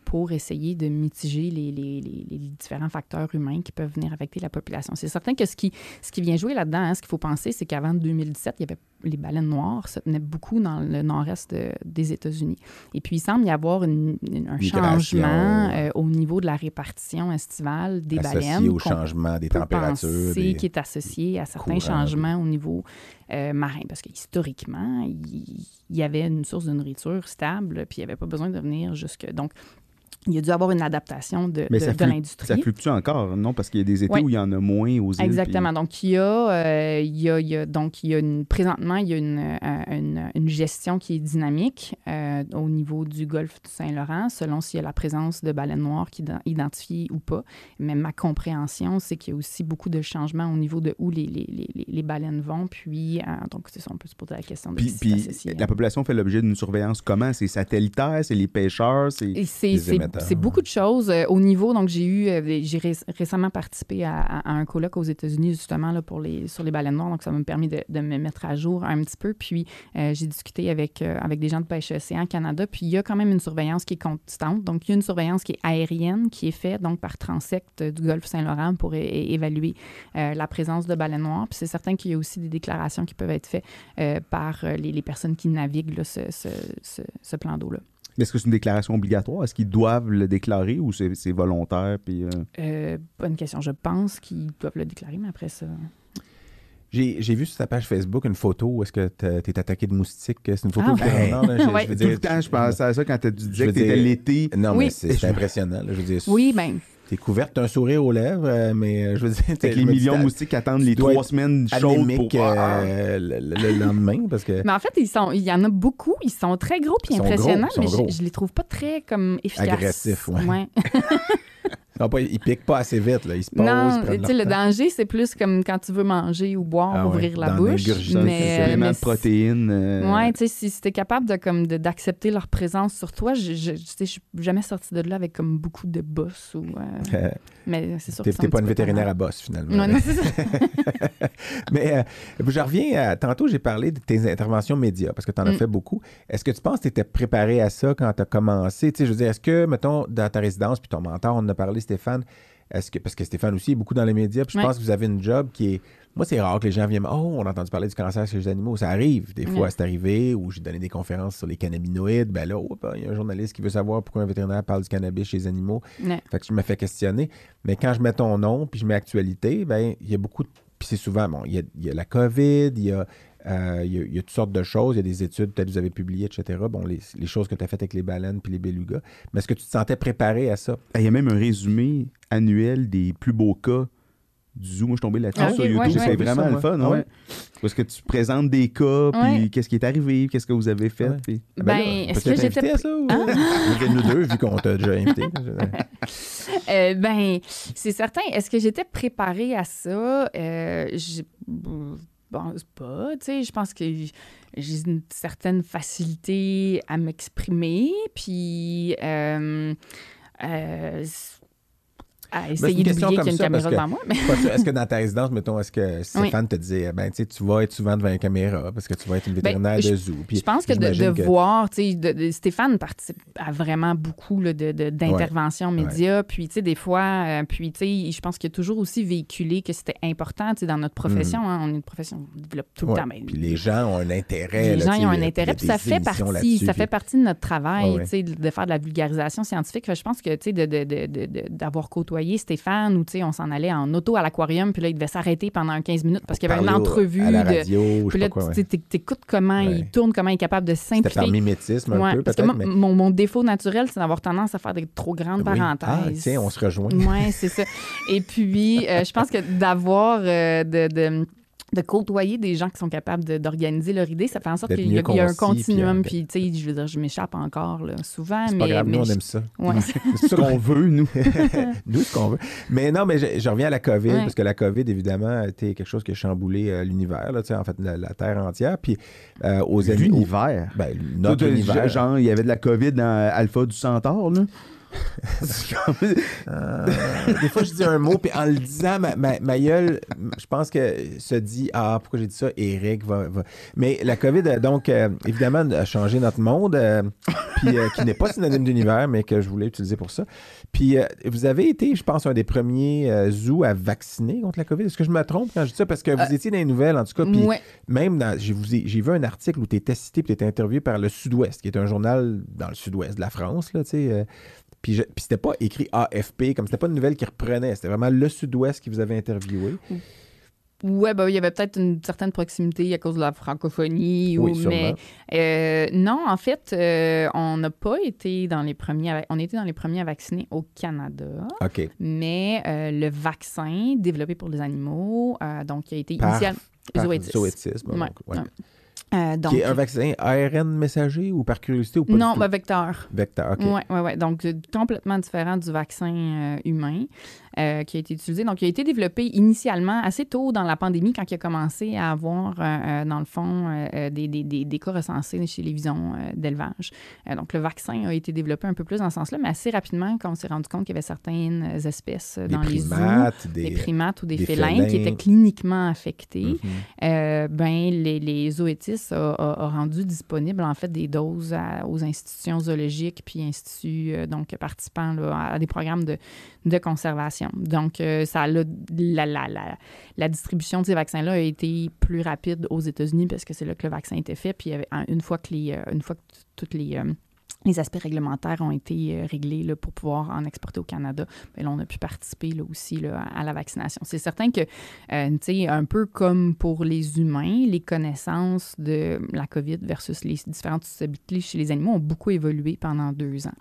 pour essayer de mitiger les, les- les- les différents facteurs humains qui peuvent venir affecter la population. C'est certain que ce qui, ce qui vient jouer là-dedans, hein, ce qu'il faut penser, c'est qu'avant 2017, il y avait les baleines noires se tenaient beaucoup dans le nord-est de- des États-Unis. Et puis, il semble y avoir une- une- un changement euh, au niveau de la répartition estivale des associé baleines. au changement des températures. des- qui est associé à certains courants, changements au niveau euh, marin. Parce que historiquement, il, il y avait une source de nourriture stable, puis il n'y avait pas besoin de venir jusque. Donc, il y a dû avoir une adaptation de, Mais de- ça, de fluc- l'industrie. ça fluctue encore, non? Parce qu'il y a des étés où il y en a moins aux îles. Exactement. Donc, il y a, euh, il y a, il y a- donc, il y a une, présentement, il y a une, euh, une, une gestion qui est dynamique euh, au niveau du golfe du Saint-Laurent, selon s'il y a la présence de baleines noires qui ident- identifiées ou pas. Mais ma compréhension, c'est qu'il y a aussi beaucoup de changements au niveau de où les, les, les, les baleines vont. Puis, donc, c'est ça, on peut se poser la question de Puis, si puis la population fait l'objet d'une surveillance comment? C'est satellitaire? C'est les pêcheurs? C'est... C'est, beaucoup de choses euh, au niveau. Donc, j'ai eu, euh, j'ai ré- récemment participé à, un colloque aux États-Unis, justement, là, sur les baleines noires. Donc, ça m'a permis de, me mettre à jour un petit peu. Puis, euh, j'ai discuté avec, avec des gens de pêche océan Canada. Puis, il y a quand même une surveillance qui est constante. Donc, il y a une surveillance qui est aérienne, qui est faite donc par Transect du golfe Saint-Laurent pour évaluer la présence de baleines noires. Puis, c'est certain qu'il y a aussi des déclarations qui peuvent être faites par les, personnes qui naviguent ce, ce plan d'eau-là. Est-ce que c'est une déclaration obligatoire? Est-ce qu'ils doivent le déclarer ou c'est, c'est volontaire? Puis, euh, Euh, bonne question. Je pense qu'ils doivent le déclarer, mais après ça. J'ai j'ai vu sur ta page Facebook une photo où est-ce que t'es t'es attaqué de moustiques. C'est une photo Ah, de ouais. non, là, je- Ouais. je veux tout le dire- temps, je pensais à ça quand tu disais que t'étais dire- l'été. Non, mais Oui. c'est impressionnant. là. Je veux dire, Oui, ben, t'es couverte, t'as un sourire aux lèvres, euh, mais euh, je veux dire... Fait t'es- que je les millions de moustiques attendent les trois semaines chaudes pour... Euh, le, le- le lendemain parce que mais en fait, ils sont, il y en a beaucoup. Ils sont très gros puis impressionnants, gros, mais je les trouve pas très comme efficaces. Agressifs, ouais. Ouais. non, pas, ils piquent pas assez vite. Là. Ils se posent, non, tu sais, le danger, c'est plus comme quand tu veux manger ou boire, Ah ouais, ouvrir la bouche. Mais, euh, mais de protéines. euh, Ouais, tu sais, si, si t'es capable de, comme, de- d'accepter leur présence sur toi, je, suis jamais sortie de là avec comme beaucoup de boss ou. euh, mais c'est sûr T'es que t'es pas une vétérinaire à boss, finalement. Ouais, non, c'est ça. Mais euh, je reviens à. Tantôt, j'ai parlé de tes interventions médias parce que tu en as Mm. fait beaucoup. Est-ce que tu penses que tu étais préparé à ça quand tu as commencé? Tu sais, je veux dire, est-ce que, mettons, dans ta résidence, puis ton mentor, on en a parlé, Stéphane, est-ce que, parce que Stéphane aussi est beaucoup dans les médias, puis je Ouais. pense que vous avez une job qui est. Moi, c'est rare que les gens viennent. Oh, on a entendu parler du cancer chez les animaux. Ça arrive. Des fois, Ouais. c'est arrivé, ou j'ai donné des conférences sur les cannabinoïdes. Ben là, oh, il y a un journaliste qui veut savoir pourquoi un vétérinaire parle du cannabis chez les animaux. Ouais. Fait que je me fais questionner. Mais quand je mets ton nom puis je mets actualité, ben il y a beaucoup de. Puis c'est souvent, bon, il y a, il y a la COVID, il y a, euh, il y a, il y a toutes sortes de choses, il y a des études, peut-être que vous avez publié, etc. Bon, les, les choses que tu as faites avec les baleines puis les belugas. Mais est-ce que tu te sentais préparé à ça? Il y a même un résumé annuel des plus beaux cas du zoo. Moi, je suis tombé là-dessus Ah, sur YouTube. ouais, c'est vraiment Ça, le fun. ouais. ouais. Parce que tu présentes des cas, puis Ouais. qu'est-ce qui est arrivé, qu'est-ce que vous avez fait. Ouais. puis- Ben, là, est-ce que j'étais invité à ça? Ou... Ah! Dire, nous deux, vu qu'on t'a déjà invité. Euh, ben, c'est certain. Est-ce que j'étais préparée à ça? Euh, je pense pas. Tu sais, je pense que j'ai une certaine facilité à m'exprimer, puis euh, euh, à une essayer d'oublier qu'il y a une caméra que- devant moi. Mais... Est-ce que dans ta résidence, mettons, est-ce que Stéphane te disait, ben, tu vas être souvent devant une caméra parce que tu vas être une vétérinaire je- de zoo? Puis je pense que de, voir, tu sais, Stéphane participe à vraiment beaucoup là, de, de- d'interventions médias. Puis, tu sais, des fois, euh, puis, tu sais, je pense qu'il a toujours aussi véhiculé que c'était important, tu sais, dans notre profession. hein, on est une profession, on développe tout. Ouais, le temps. mais Puis les gens ont un intérêt. les là, gens ils ont un intérêt, puis ça fait partie, ça fait partie de notre travail, tu sais, de faire de la vulgarisation scientifique. Je pense que, tu sais, d'avoir côtoyé côtoyer Stéphane, où on s'en allait en auto à l'aquarium, puis là, il devait s'arrêter pendant 15 minutes parce qu'il y avait une entrevue. à la de- radio, Puis là, tu sais, t'écoutes comment Ouais. il tourne, comment il est capable de C'était par mimétisme un Ouais, peu, parce que peut-être, moi, mais... mon, mon défaut naturel, c'est d'avoir tendance à faire des trop grandes Oui. parenthèses. Ah, tiens, on se rejoint. Oui, c'est ça. Et puis, euh, je pense que d'avoir, euh, de, de, de côtoyer des gens qui sont capables de- d'organiser leur idée, ça fait en sorte qu'il y, y a un continuum. puis, Puis, tu sais, je veux dire, je m'échappe encore là, souvent. C'est mais, pas grave, nous, mais on je- aime ça. ouais. C'est ça qu'on veut, nous. nous, ce qu'on veut. Mais non, mais je, je reviens à la COVID, Ouais. parce que la COVID, évidemment, a été quelque chose qui a chamboulé euh, l'univers, là, tu sais, en fait, la, la Terre entière. Puis euh, aux. L'univers. Ben, notre t'as- univers. Genre, il y avait de la COVID dans Alpha du Centaure, là. Euh, des fois, je dis un mot, puis en le disant, ma, ma, ma gueule, je pense que se dit Ah, pourquoi j'ai dit ça Eric va. va- Mais la COVID, a donc, euh, évidemment, a changé notre monde, euh, puis qui n'est pas synonyme d'univers, mais que je voulais utiliser pour ça. Puis vous avez été, je pense, un des premiers zoos à vacciner contre la COVID. Est-ce que je me trompe quand je dis ça? Parce que vous étiez dans les nouvelles, en tout cas, puis Ouais. même j'ai vu un article où tu étais cité puis tu étais interviewé par le Sud-Ouest, qui est un journal dans le Sud-Ouest de la France, là, tu sais. Puis, puis c'était pas écrit AFP, comme c'était pas une nouvelle qui reprenait, c'était vraiment le Sud-Ouest qui vous avait interviewé. Ouais, ben, il y avait peut-être une certaine proximité à cause de la francophonie. Oui, ou, mais euh, non, en fait, euh, on n'a pas été dans les premiers. On était dans les premiers à vacciner au Canada. OK. Mais euh, le vaccin développé pour les animaux, donc qui a été Par- initial. Par Zoétis. zoétisme, Ouais, donc, ouais. ouais. Euh, donc, Qui est un vaccin ARN messager ou par curiosité ou pas non, du tout? ben, vecteur. Vecteur, OK. Oui, ouais, ouais. Donc, complètement différent du vaccin euh, humain euh, qui a été utilisé. Donc, il a été développé initialement assez tôt dans la pandémie, quand il a commencé à avoir, euh, euh, dans le fond, euh, des, des, des, des cas recensés chez les visons d'élevage. Donc, le vaccin a été développé un peu plus dans ce sens-là, mais assez rapidement, quand on s'est rendu compte qu'il y avait certaines espèces dans les zoos, primates, des... des primates ou des, félins, félins. qui étaient cliniquement affectés, euh, ben, les, les zoétistes a rendu disponible en fait des doses à- aux institutions zoologiques puis instituts donc participants là, à des programmes de, de conservation. Donc euh, ça la, la, la, la distribution de ces vaccins-là a été plus rapide aux États-Unis parce que c'est là que le vaccin était fait. Puis une fois que les, euh, une fois que toutes les euh, les aspects réglementaires ont été euh, réglés là, pour pouvoir en exporter au Canada. Bien, là, on a pu participer là, aussi là, à la vaccination. C'est certain que, euh, tu sais, un peu comme pour les humains, les connaissances de la COVID versus les différentes susceptibilités chez les animaux ont beaucoup évolué pendant deux ans.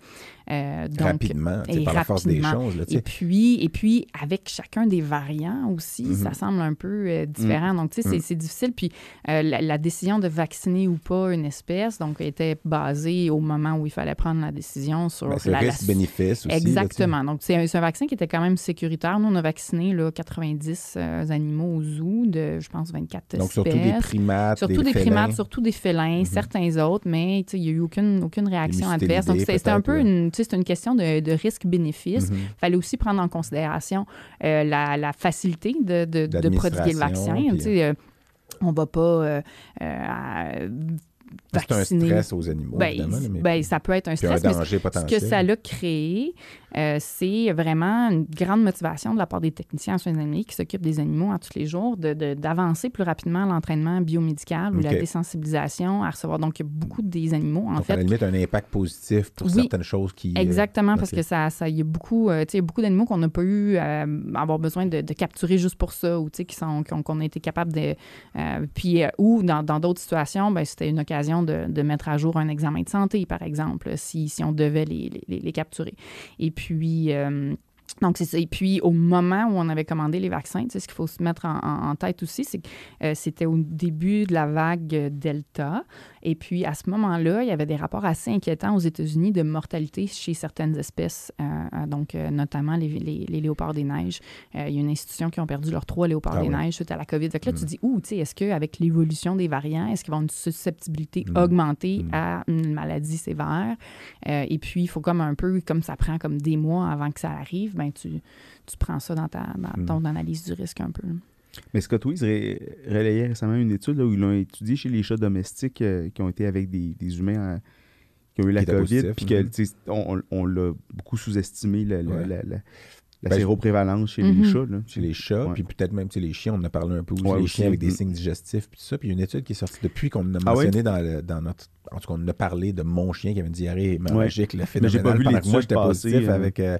Euh, donc, rapidement, et par la force des rapidement. choses. Et puis, et puis, avec chacun des variants aussi, Mhm. ça semble un peu euh, différent. Donc, tu sais, c'est- Mhm. c'est difficile. Puis, la, la décision de vacciner ou pas une espèce, donc, était basée au moment où il fallait prendre la décision sur Ben, la- risque-bénéfice aussi. Exactement. Donc, c'est un, c'est un vaccin qui était quand même sécuritaire. Nous, on a vacciné là, 90 euh, animaux au zoo de, je pense, 24 Donc, espèces. surtout des primates, Surtout des, primates, surtout des félins, Mhm. certains autres, mais il n'y a eu aucune, aucune réaction adverse. Donc, c'était un peu une, une question de, de risque-bénéfice. Mhm. Il fallait aussi prendre en considération euh, la, la facilité de, de, de prodiguer le vaccin. Euh, on ne va pas euh, euh, à- C'est un stress aux animaux, Ben, évidemment. mais ben, ça peut être un puis un stress, mais danger ce potentiel. que ça l'a créé, euh, c'est vraiment une grande motivation de la part des techniciens en soins animaliers qui s'occupent des animaux à tous les jours de- de- d'avancer plus rapidement l'entraînement biomédical ou la désensibilisation à recevoir. Donc, il y a beaucoup des animaux, en Donc, à fait. la limite, un impact positif pour Oui. certaines choses qui... euh, Exactement, parce que ça, ça, il y a beaucoup, euh, y a beaucoup d'animaux qu'on n'a pas eu à avoir besoin de, de capturer juste pour ça, ou qui sont, qu'on, qu'on a été capable de, euh, puis euh, ou dans, dans d'autres situations, ben, c'était une occasion de, mettre à jour un examen de santé, par exemple, si, si on devait les, les, capturer. Et puis. euh, donc, c'est. Et puis, au moment où on avait commandé les vaccins, tu ce qu'il faut se mettre en, tête aussi, c'est que euh, c'était au début de la vague Delta. Et puis, à ce moment-là, il y avait des rapports assez inquiétants aux États-Unis de mortalité chez certaines espèces, euh, euh, donc euh, notamment les, les- les léopards des neiges. Il y a une institution qui ont perdu leurs trois léopards Ah des oui. neiges suite à la COVID. Fait que là, Mm. tu dis, ouh, tu sais, est-ce qu'avec l'évolution des variants, est-ce qu'ils vont avoir une susceptibilité Mm. augmentée Mm. à une maladie sévère? Et puis, il faut comme un peu, comme ça prend comme des mois avant que ça arrive, ben tu, tu prends ça dans, ta, dans Mm. ton analyse du risque un peu. Mais Scott Weiss ré- relayait récemment une étude là, où ils l'ont étudié chez les chats domestiques euh, qui ont été avec des, des humains euh, qui ont eu la COVID, puis que mhm. sais, on, on l'a beaucoup sous-estimé, la, la, Ouais. la, la- la Ben, séroprévalence chez Mhm. les chats. Là. Chez les chats, Ouais. puis peut-être même chez les chiens, on en a parlé un peu aussi, Ouais, les aussi. chiens avec des Mm. signes digestifs, puis tout ça. Puis il y a une étude qui est sortie depuis qu'on a Ah ouais? mentionné dans, le- dans notre. En tout cas, on a parlé de mon chien qui avait une diarrhée hémorragique, le Mais j'ai pas phénoménal, vu pendant que moi j'étais positif euh. avec, euh,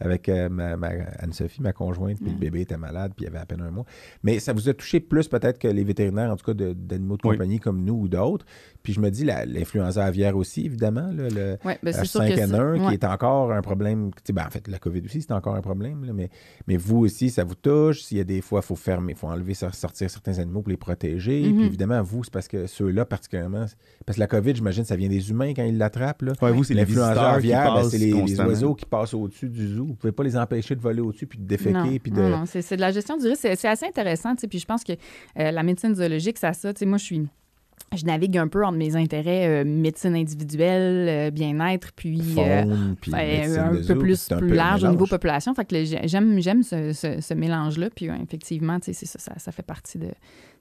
avec euh, ma, ma- Anne-Sophie, ma conjointe, puis le Ouais. bébé était malade, puis il y avait à peine un mois. Mais ça vous a touché plus peut-être que les vétérinaires, en tout cas d'animaux de compagnie comme nous ou d'autres. Puis je me dis, l'influenza aviaire aussi, évidemment, là, le Ouais, ben, c'est sûr que H5N1, ça- qui ouais. est encore un problème. tu sais, Ben, en fait, la COVID aussi, c'est encore un problème, là, mais, mais vous aussi, ça vous touche. S'il y a des fois, il faut fermer, il faut enlever, sor- sortir certains animaux pour les protéger. Mhm. Puis évidemment, vous, c'est parce que ceux-là, particulièrement, parce que la COVID, j'imagine, ça vient des humains quand ils l'attrapent. Ouais, vous, c'est L'influenza aviaire, ben, c'est les, oiseaux qui passent au-dessus du zoo. Vous pouvez pas les empêcher de voler au-dessus puis de déféquer. Non, puis de... non, non, c'est de la gestion du risque. C'est- assez intéressant. tu sais, Puis je pense que euh, la médecine zoologique, ça ça. tu sais, Moi, je suis. Je navigue un peu entre mes intérêts euh, médecine individuelle, euh, bien-être, puis euh, faune, puis euh, médecine un peu zoo, plus un peu large au niveau population. Fait que j'aime j'aime ce, ce- ce mélange-là. Puis ouais, effectivement, tu sais, c'est ça, ça, ça fait partie de.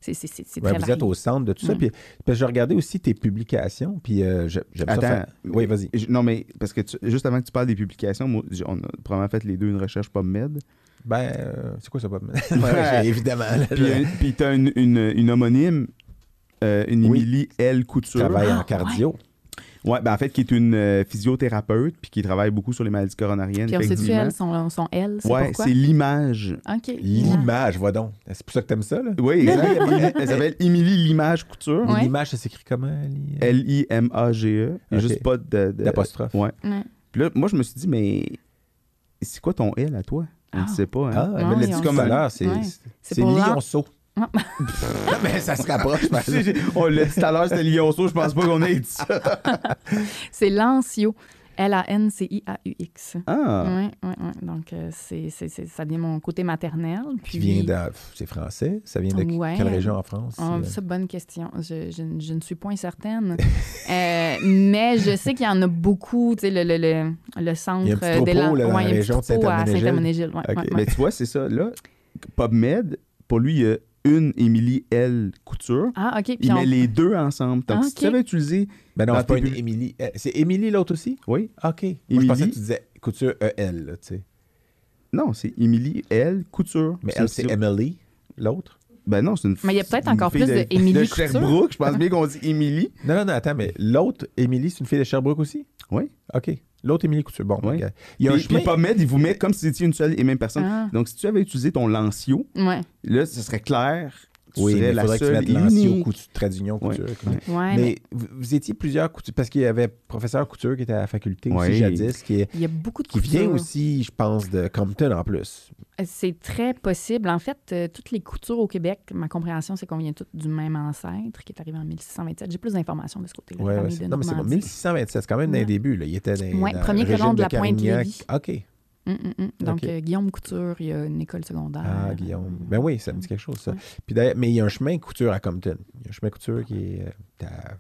C'est c'est- c'est- c'est Ouais, très vous varié. êtes au centre de tout ça. Mm. Puis, je regardais aussi tes publications, puis euh, j'aime ça. Attends. faire- Oui, vas-y. Je- Non, mais parce que tu- juste avant que tu parles des publications, moi, on a probablement fait les deux une recherche PubMed. Ben, euh, c'est quoi ça, ouais, Évidemment. là, Puis, puis tu as une, une, une homonyme, une Oui. Émilie L. Couture. travaille en Ah, cardio. Ouais, ben en fait, qui est une euh, physiothérapeute, puis qui travaille beaucoup sur les maladies coronariennes. Puis on sait-tu, elles, sont, sont elles? C'est Ouais, c'est l'image. OK. L'image, vois donc. C'est pour ça que t'aimes ça, là? Oui, exact. elle, elle s'appelle Émilie L'image Couture. Ouais. L'image, ça s'écrit comment? Li- L-I-M-A-G-E. E. Il n'y a Ok. juste pas de. de- D'apostrophe. Ouais. Ouais. Puis là, moi, je me suis dit, mais c'est quoi ton L à toi? Je ne Ah. sais pas. Ah, Hein? elle me Ouais, l'a dit on comme sait. à l'heure. C'est lionceau. Mais ça se rapproche. On l'a dit tout à l'heure, c'était Lionceau. Je pense pas qu'on ait dit ça. C'est Lancio. L-A-N-C-I-A-U-X. Ah. Oui, oui, oui. Donc, euh, c'est, c'est, c'est- ça vient mon côté maternel. Qui Puis, vient de. C'est français. Ça vient de Ouais. quelle région en France? Oh, C'est- bonne question. Je, je, je ne suis point certaine. Euh, mais je sais qu'il y en a beaucoup. Tu sais, le, le, le, le centre Il y a un petit là, dans ouais, la région de à Saint-Herménégil. Ouais, ouais, ouais. Mais tu vois, c'est ça. Là, PubMed, pour lui, il y a une Émilie L. Couture. Ah, OK. Puis Il on- met les deux ensemble. Donc, Ah, si tu avais utilisé. Ben non, c'est pas une Émilie. Euh, C'est Émilie l'autre aussi? Oui. OK. Moi, je Émilie. pensais que tu disais couture EL, là, tu sais. Non, c'est Émilie L. Couture. Mais C'est- elle, c'est Emily, l'autre? Ben non, c'est une Mais il y a peut-être encore plus de Émilie De Couture. Sherbrooke. Je pense bien qu'on dit Émilie. Non, non, non, attends, mais l'autre, Émilie, c'est une fille de Sherbrooke aussi? Oui. OK. L'autre, Émilie Couture. Bon, Oui. ok. il y a un Puis, chemin. puis PubMed, il vous met comme si c'était une seule et même personne. Ah. Donc, si tu avais utilisé ton Lancio, Ouais, là, ce serait clair. Tu Oui, mais serais la faudrait que tu seule et unique. couture, d'union, Ouais, couture. ouais. ouais, Mais, mais vous, vous étiez plusieurs coutures, parce qu'il y avait professeur Couture qui était à la faculté aussi Oui. jadis, qui, est- il y a beaucoup de qui vient aussi, je pense, de Compton en plus. C'est très possible. En fait, euh, toutes les coutures au Québec, ma compréhension, c'est qu'on vient toutes du même ancêtre qui est arrivé en 1627. J'ai plus d'informations de ce côté-là. Ouais, la ouais, famille c'est- de non, mais c'est bon. Normandie. 1627, c'est quand même dans les débuts. Là. Il était dans, Ouais, dans premier le colon de la Carignac. Pointe-Lévis. OK. Hum, hum, hum. Donc, euh, Guillaume Couture, il y a une école secondaire. Ah, Guillaume. Ben oui, ça me dit quelque chose, ça. Ouais. Puis d'ailleurs, mais il y a un chemin couture à Compton. Il y a un chemin couture qui est euh, à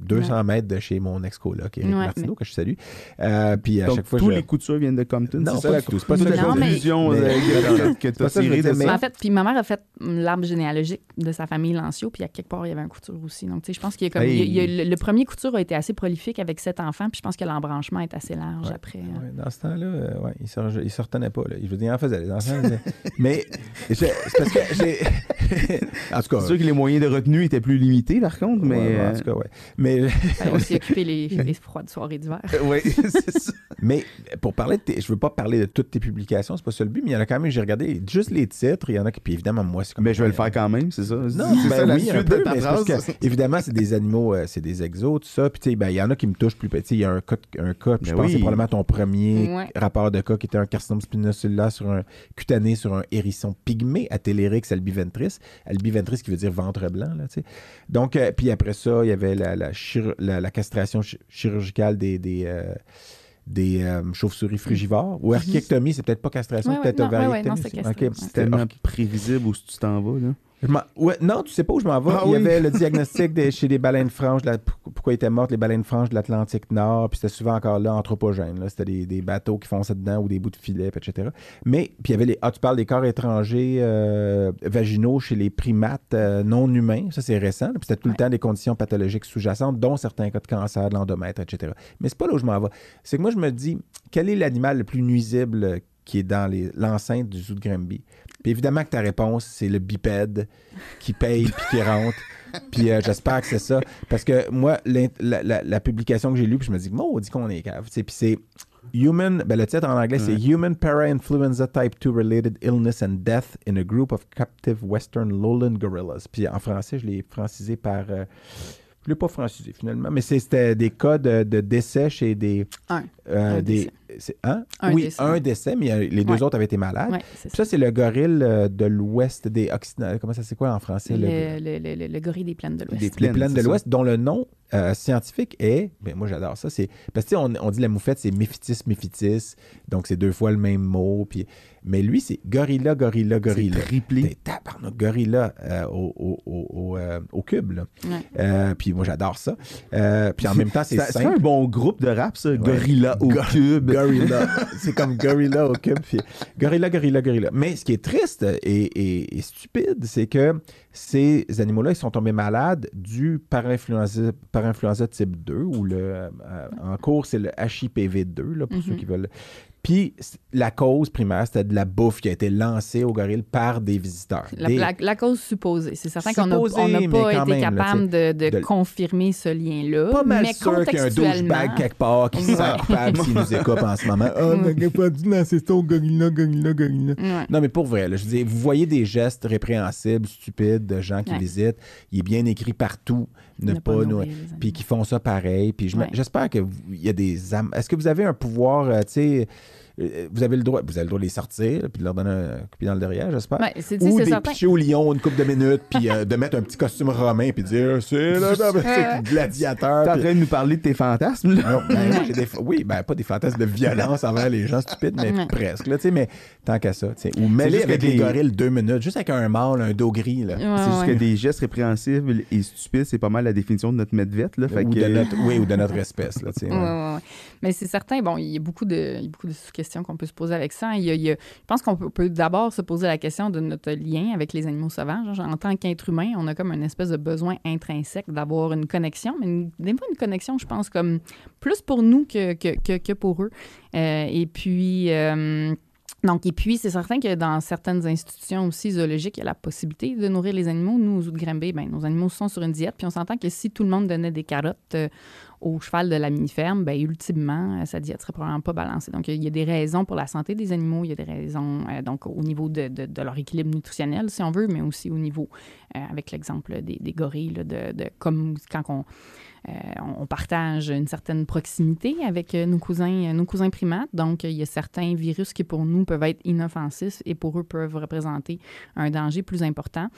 200 mètres de chez mon ex-coloc, Éric Ouais, Martineau, mais- que je salue. Euh, puis à Donc, chaque fois, tous je... les coutures viennent de Compton. Non, c'est ça pas la, du tout, c'est pas toute ça la que euh, que, tu as tirée de ça. En fait, puis ma mère a fait l'arbre généalogique de sa famille Lancio, puis à quelque part, il y avait un couture aussi. Donc, tu sais, je pense qu'il y a comme. Hey. il y a- il y a- le, le premier couture a été assez prolifique avec sept enfants, puis je pense que l'embranchement est assez large Ouais. après. euh. Ouais, dans ce temps-là, euh, ouais, il ne se retenait pas. Là. Je veux dire, il en faisait les enfants. mais- c'est parce que j'ai. en tout cas. C'est sûr que les moyens de retenue étaient plus limités, par contre, mais. Ouais, euh, en tout cas, ouais. Mais, Fallait aussi occuper les, les froides soirées d'hiver. euh, oui, c'est ça. mais pour parler de tes, je veux pas parler de toutes tes publications, c'est pas ça le but, mais il y en a quand même, j'ai regardé juste les titres, il y en a qui, puis évidemment, moi, c'est comme. Mais je vais le faire quand même, c'est ça. Non, c'est ben ça la oui, un suite peu, de ta phrase. que, évidemment, c'est des animaux, euh, c'est des exos, tout ça. Puis, tu sais, ben, il y en a qui me touchent plus petit. Il y a un cas, un cas puis je Ben pense que c'est probablement ton premier Ouais. rapport de cas qui était un carcinome spinocellulaire sur un cutané sur un hérisson pygmée, Atellérix albiventris. Albiventris qui veut dire ventre blanc, là, tu sais. Donc, euh, puis après ça, il y avait la, la, chir- la- la castration chi- chirurgicale des. des euh, des euh, chauves-souris frugivores. Ou archéectomie, c'est peut-être pas castration, Ouais, ouais, peut-être non, ouais, ouais, ovariectomie non, c'est c'était tellement prévisible où tu t'en vas, là. Je m'en- ouais, non, tu sais pas où je m'en vais. Ah il y oui. avait le diagnostic chez les baleines franches, de la- pourquoi étaient mortes, les baleines franches de l'Atlantique Nord, puis c'était souvent encore là anthropogène. là. C'était des, des bateaux qui fonçaient dedans ou des bouts de filet, etc. Mais, puis il y avait les. Ah, tu parles des corps étrangers euh, vaginaux chez les primates euh, non humains. Ça, c'est récent. là. Puis c'était tout le temps des conditions pathologiques sous-jacentes, dont certains cas de cancer, de l'endomètre, etc. Mais c'est pas là où je m'en vais. C'est que moi, je me dis, quel est l'animal le plus nuisible qui est dans les- l'enceinte du zoo de Granby? Puis évidemment que ta réponse, c'est le bipède qui paye puis qui rentre. Puis euh, j'espère que c'est ça. Parce que moi, la, la- la publication que j'ai lue, puis je me dis, dit qu'on est cave. Puis c'est Human, ben le titre en anglais, c'est Human Para-Influenza Type 2 Related Illness and Death in a Group of Captive Western Lowland Gorillas. Puis en français, je l'ai francisé par. euh, je ne l'ai pas francisé finalement, mais c'était des cas de, de décès chez des. Un. euh, Un des décès. hein? Un oui, décès. un décès, mais euh, les deux Ouais. autres avaient été malades. Ouais, Puis ça. c'est le gorille euh, de l'ouest des Occidentaux. Comment ça, c'est quoi en français? le- Le, le, le, le- le gorille des plaines de l'Ouest. Des les plaines, plaines de l'Ouest, dont le nom euh, scientifique est, ben moi j'adore ça, c'est parce que on, on dit la moufette, c'est méphitis, méphitis, donc c'est deux fois le même mot, puis mais lui c'est gorilla, gorilla, C'est gorilla. triplé. T'es tabarnak, gorilla euh, au, au, au, au, euh, au cube, là. Ouais. Euh, puis moi j'adore ça. Euh, puis en même temps, c'est Ça- C'est un bon groupe de rap, ça. Gorilla au Go- cube. Gorilla. c'est comme gorilla au cube. Puis gorilla, gorilla, gorilla. Mais ce qui est triste et, et- et stupide, c'est que ces animaux-là, ils sont tombés malades du parainfluenza, parainfluenza type 2, ou le, euh, en cours, c'est le HIPV2, là, pour ceux Mhm. qui veulent. Puis la cause primaire, c'était de la bouffe qui a été lancée au gorille par des visiteurs. La, Des- la- la cause supposée. C'est certain qu'on n'a n'a pas été même, là, capable de, de de- confirmer ce lien-là. pas mal mais sûr qu'il y a un douchebag quelque part qui se sent coupable s'il nous écoute en ce moment. Ah, on n'aurait pas dû lancer ça au gorilla, gorilla, gorilla. Ouais. Non, mais pour vrai, là, je dis, vous voyez des gestes répréhensibles, stupides de gens qui Ouais. visitent. Il est bien écrit partout. Ne, pas, nourrir. Puis qui font ça pareil. Puis je me- Ouais. j'espère qu'il y a des. Est-ce que vous avez un pouvoir, euh, tu sais, vous avez le droit, vous avez le droit de les sortir, puis de leur donner un coup dans le derrière, j'espère. Ouais, c'est Ou des pitcher au lion une couple de minutes, puis euh, de mettre un petit costume romain, puis dire c'est c'est gladiateur. T'es en train de nous parler de tes fantasmes, là? non, ben, des- oui, ben pas des fantasmes de violence envers les gens stupides, mais Ouais. presque. Là, tu sais, mais tant qu'à ça. tu sais. Ou mêler avec les des- gorilles deux minutes, juste avec un mâle, un dos gris. Là. Ouais, C'est juste ouais. que des gestes répréhensibles et stupides, c'est pas mal la définition de notre medvette, là. Fait ou, que... de notre, oui, ou de notre espèce. Là, tu sais, Mais c'est certain, bon, il y a beaucoup de, beaucoup de questions qu'on peut se poser avec ça. Il y a- je pense qu'on peut, d'abord se poser la question de notre lien avec les animaux sauvages. En tant qu'être humain, on a comme une espèce de besoin intrinsèque d'avoir une connexion, mais une- des fois une connexion, je pense, comme plus pour nous que, que, que, pour eux. Euh, et puis... euh, donc, et puis, c'est certain que dans certaines institutions aussi zoologiques, il y a la possibilité de nourrir les animaux. Nous, aux de Granby, ben, nos animaux sont sur une diète. Puis on s'entend que si tout le monde donnait des carottes euh, au cheval de la mini-ferme, ben, ultimement, euh, sa diète serait probablement pas balancée. Donc, il y a des raisons pour la santé des animaux, il y a des raisons euh, donc au niveau de, leur équilibre nutritionnel, si on veut, mais aussi au niveau, euh, avec l'exemple des, gorilles, de, de- comme quand on, partage une certaine proximité avec nos cousins, nos cousins primates. Donc, il y a certains virus qui, pour nous, peuvent être inoffensifs et pour eux peuvent représenter un danger plus important.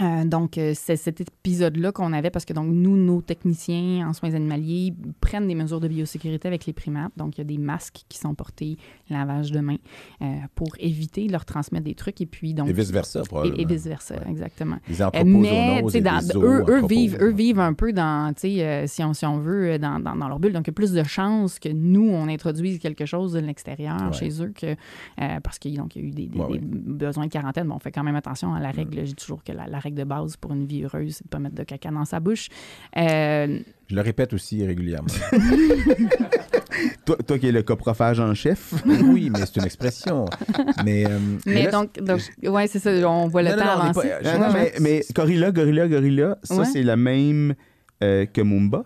Euh, donc, euh, c'est cet épisode-là qu'on avait parce que donc nous, nos techniciens en soins animaliers prennent des mesures de biosécurité avec les primates. Donc, il y a des masques qui sont portés, lavage de mains, euh, pour éviter de leur transmettre des trucs. Et puis, donc... Et vice-versa, probablement. Et, et vice-versa, Ouais. exactement. Mais, tu sais, eux, eux, vivent, eux vivent un peu dans, tu sais, si, on, si on veut, dans, dans, dans leur bulle. Donc, il y a plus de chances que nous, on introduise quelque chose de l'extérieur Ouais. chez eux que, parce qu'il y a eu des, des- Ouais, des besoins de quarantaine. Bon, on fait quand même attention à la règle. Dis toujours que la, la règle de base pour une vie heureuse, c'est de ne pas mettre de caca dans sa bouche. Euh, Je le répète aussi régulièrement. Toi, toi qui es le coprophage en chef, oui, mais c'est une expression. Mais, euh, mais là, donc, donc ouais, c'est ça, on voit le Non, temps non, avancer. pas- mais, mais Gorilla, Gorilla, Gorilla, ça, Ouais. c'est la même euh, que Mumba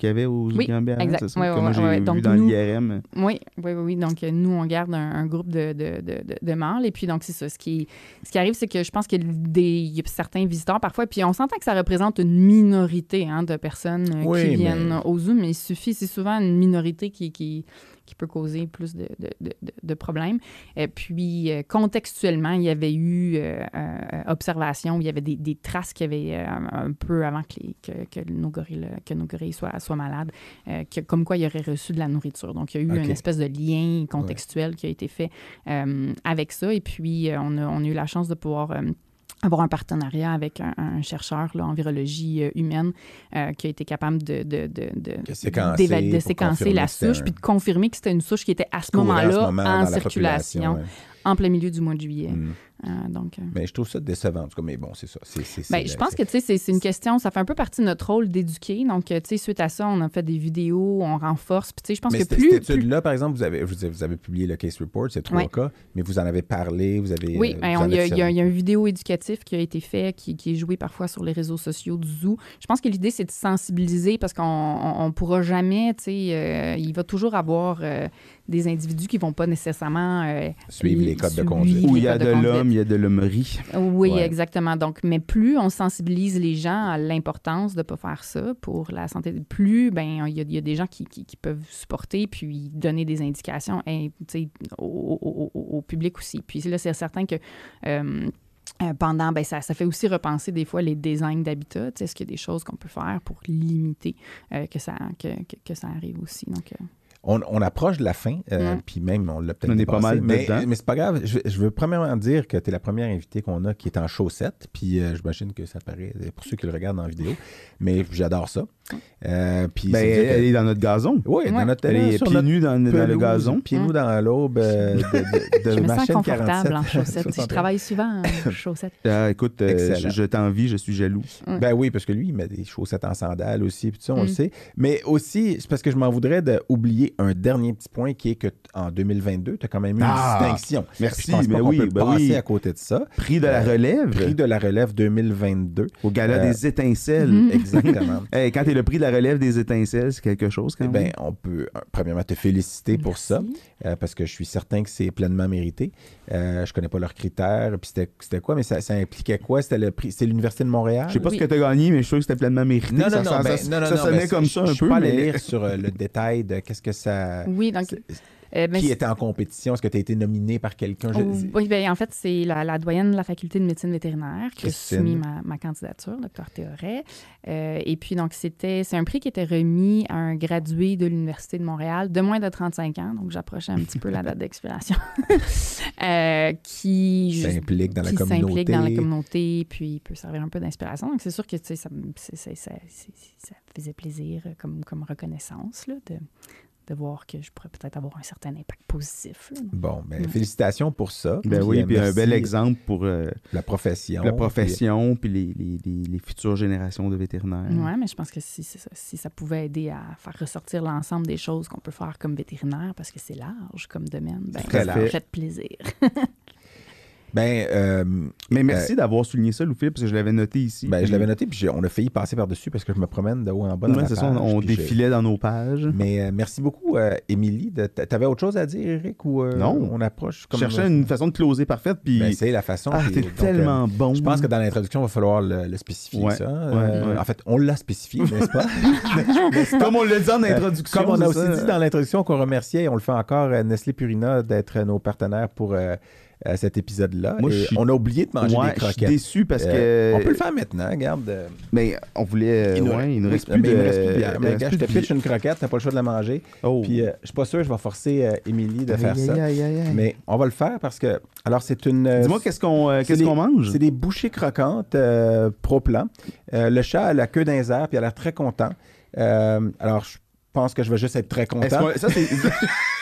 qu'il y avait aux Oui, exact. c'est moi, j'ai vu Donc, dans nous- l'IRM. Oui, oui, oui. Donc, euh, nous, on garde un, un groupe de, de, de, de- mâles. Et puis, donc, c'est ça. Ce qui, ce qui arrive, c'est que je pense qu'il y a certains visiteurs parfois. Puis, on s'entend que ça représente une minorité hein, de personnes euh, qui mais- viennent au zoo, mais il suffit, c'est souvent une minorité qui, qui, qui peut causer plus de, de, de, problèmes. Et puis, euh, contextuellement, il y avait eu euh, euh, observation, il y avait des, des traces qui avaient euh, un peu avant que, les- que, que nos gorilles, que nos gorilles soient, soient malades, euh, que- comme quoi il aurait reçu de la nourriture. Donc, il y a eu une espèce de lien contextuel qui a été fait euh, avec ça. Et puis, euh, on, a, on a eu la chance de pouvoir... avoir un partenariat avec un, un chercheur là, en virologie euh, humaine euh, qui a été capable de, de, de, de, Que séquencer de séquencer la souche un- puis de confirmer que c'était une souche qui était à ce moment-là moment en circulation en plein milieu du mois de juillet. Mm. Euh, donc, euh, Mais je trouve ça décevant, en tout cas. Mais bon, c'est ça. C'est, c'est, ben, je pense c'est- que tu sais, c'est- c'est une question, ça fait un peu partie de notre rôle d'éduquer. Donc, euh, tu sais, suite à ça, on a fait des vidéos, on renforce. Puis, tu sais, je pense Mais que cette, plus. cette plus- étude-là, par exemple, vous avez, vous avez, vous avez publié le case report, c'est trois cas, mais vous en avez parlé, vous avez. Oui, ben, il y, a- y y une vidéo éducative qui a été faite, qui, qui est jouée parfois sur les réseaux sociaux du Zoo. Je pense que l'idée, c'est de sensibiliser parce qu'on on, on pourra jamais, tu sais, euh, il va toujours avoir euh, des individus qui vont pas nécessairement euh, Suivre les codes de conduite. Où il y a de l'homme, il y a de l'hommerie. Oui, Ouais. exactement. Donc, mais plus on sensibilise les gens à l'importance de ne pas faire ça pour la santé, plus ben il y, a- il y a des gens qui, qui- qui peuvent supporter puis donner des indications hein, au, au- au- au public aussi. Puis là, c'est certain que euh, euh, pendant, ben, ça, ça fait aussi repenser des fois les designs d'habitat. Tu sais, Est-ce qu'il y a des choses qu'on peut faire pour limiter euh, que, ça, que, que, que ça arrive aussi? Donc, euh, On, on approche de la fin, euh, puis même, on l'a peut-être On est pas mal mais, c'est pas grave. Je, je veux premièrement dire que tu es la première invitée qu'on a qui est en chaussette, puis euh, j'imagine que ça paraît pour ceux qui le regardent en vidéo, mais j'adore ça. Euh, puis Ben, elle, est dans notre gazon. Oui, dans Ouais. notre Elle est sur pieds nus dans, dans le gazon. Pieds nus dans l'aube euh, de, de, de je me ma sens chaîne confortable 47. en chaussettes. je 61. travaille souvent en chaussettes. Écoute, euh, Excellent. je, je t'envie, je suis jaloux. Ben oui, parce que lui, il met des chaussettes en sandales aussi, puis tout ça, on Mm. le sait. Mais aussi, c'est parce que je m'en voudrais d'oublier un dernier petit point qui est que en 2022, tu as quand même eu Ah, une distinction. merci, je pense pas mais qu'on oui, peut ben passer oui. à côté de ça. Prix de la Euh, relève Prix de la relève 2022. au gala Euh, des étincelles. Mhm. Exactement. Hey, quand t'es le prix de la relève des étincelles, c'est quelque chose quand Eh même. bien, on peut, euh, premièrement, te féliciter pour ça, Merci. euh, parce que je suis certain que c'est pleinement mérité. Euh, je connais pas leurs critères, puis c'était c'était quoi, mais ça, ça impliquait quoi? C'était le prix, c'est l'Université de Montréal? je sais pas oui. ce que t'as gagné, mais je suis sûr que c'était pleinement mérité. Non, non, ça, non, ça, ben, ça- non, non, ça non, sonnait ben, comme je- ça un Je peu. pas allé mais- lire sur euh, le détail de qu'est-ce que ça... Oui, donc. euh, ben, Qui était en compétition? Est-ce que tu as été nominé par quelqu'un? Je- Oh, Oui, ben, en fait, c'est la, la doyenne de la faculté de médecine vétérinaire qui a soumis ma, ma candidature, docteur Théoret. Euh, et puis, donc, c'était, c'est un prix qui était remis à un gradué de l'Université de Montréal de moins de 35 ans, donc j'approchais un petit peu la date d'expiration, euh, qui, s'implique dans la qui communauté. s'implique dans la communauté, puis peut servir un peu d'inspiration. Donc, c'est sûr que tu sais, ça, ça, c'est- ça faisait plaisir euh, comme, comme reconnaissance là, de, de voir que je pourrais peut-être avoir un certain impact positif. là. Bon, ben, Ouais. félicitations pour ça. Ben Puis, oui, euh, puis un bel exemple pour euh, La profession. la profession, puis les, les- les- les futures générations de vétérinaires. Oui, mais je pense que si, ça, si ça pouvait aider à faire ressortir l'ensemble des choses qu'on peut faire comme vétérinaire, parce que c'est large comme domaine, ben, Très ça fait plaisir. Ben, euh, Mais merci d'avoir souligné ça, Louis, parce que je l'avais noté ici. ben, je l'avais noté, puis on a failli passer par-dessus parce que je me promène de haut en bas dans Ouais, c'est ça, on, défilait dans nos pages. Mais euh, merci beaucoup, euh, Émilie. T'avais autre chose à dire, Eric, ou euh, Non. on approche comme... cherchais une façon de closer parfaite, puis Ben, c'est la façon. ah, t'es tellement bon. euh, je pense que dans l'introduction, il va falloir le, le spécifier, Ouais, ça. ouais, Euh. En fait, on l'a spécifié, n'est-ce pas? comme on l'a dit en introduction. Euh, Comme on a aussi ça. dit dans l'introduction qu'on remerciait, et on le fait encore, euh, Nestlé Purina d'être nos partenaires pour euh, euh, cet épisode-là. Moi, Et je suis- On a oublié de manger Ouais, des je suis croquettes. déçu parce Euh, que. On peut le faire maintenant, regarde. euh, Mais on voulait. il nous- ouais, il nous reste mais plus de. reste plus de bière. Mais je te pitch une croquette, t'as pas le choix de la manger. Oh. Puis euh, je suis pas sûr, je vais forcer euh, Émilie de faire Aïe, ça. aïe, aïe, aïe, aïe. Mais on va le faire parce que. Alors, c'est une. euh, Dis-moi qu'est-ce qu'on euh, qu'est-ce qu'on mange? C'est des bouchées croquantes euh, pro-plan. Euh, le chat a la queue d'un air puis il a l'air très content. Euh, alors, je pense que je vais juste être très content. ça, c'est.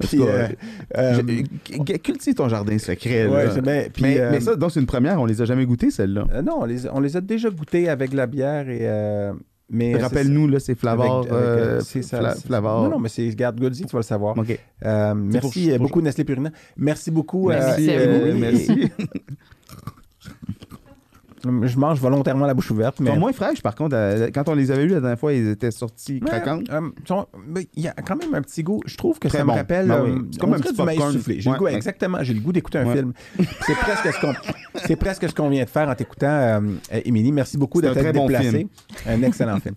Puis, euh, euh, g- Cultive ton jardin secret. ouais, là. c'est bien. Puis, mais, euh, mais ça, donc, c'est une première. On les a jamais goûtés, celle-là. euh, non, on les, on les a déjà goûtés avec la bière et. euh, mais Rappelle-nous, là, c'est Flavor. euh, euh, c'est ça. Non, non, mais c'est Garde Goody, tu vas le savoir. Euh, merci pour- euh, pour- beaucoup, Nestlé Purina. Merci beaucoup. Merci euh, à vous. euh, merci. Je mange volontairement la bouche ouverte. Ils Mais sont moins fraîches, par contre. euh, Quand on les avait eus la dernière fois, ils étaient sortis craquants. euh, il y a quand même un petit goût. Je trouve que Très ça bon. me rappelle. Ben euh, oui. C'est comme un petit du maïs soufflé. J'ai Ouais, le goût, ouais. exactement. J'ai le goût d'écouter un Ouais. film. C'est presque ce qu'on. C'est presque ce qu'on vient de faire en t'écoutant, Émilie. Merci beaucoup bon déplacé. film. Un excellent film.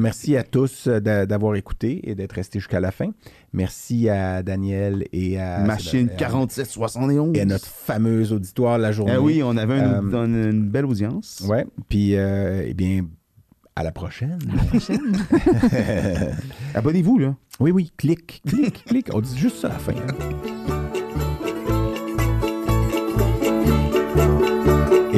Merci à tous d'a- d'avoir écouté et d'être restés jusqu'à la fin. Merci à Daniel et à Machine et à- 4771. et à notre fameuse auditoire la journée. Ah oui, on avait une, Euh, une- une belle audience. Ouais. Puis, euh, eh bien, à la prochaine. À la prochaine. Abonnez-vous, là. Oui, oui, clique, clique, clique. On dit juste ça à la fin.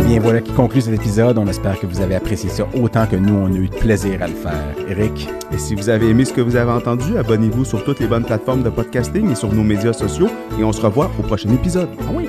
Bien, voilà qui conclut cet épisode. On espère que vous avez apprécié ça autant que nous, on a eu de plaisir à le faire. Eric? Et si vous avez aimé ce que vous avez entendu, abonnez-vous sur toutes les bonnes plateformes de podcasting et sur nos médias sociaux. Et on se revoit au prochain épisode. Ah oui?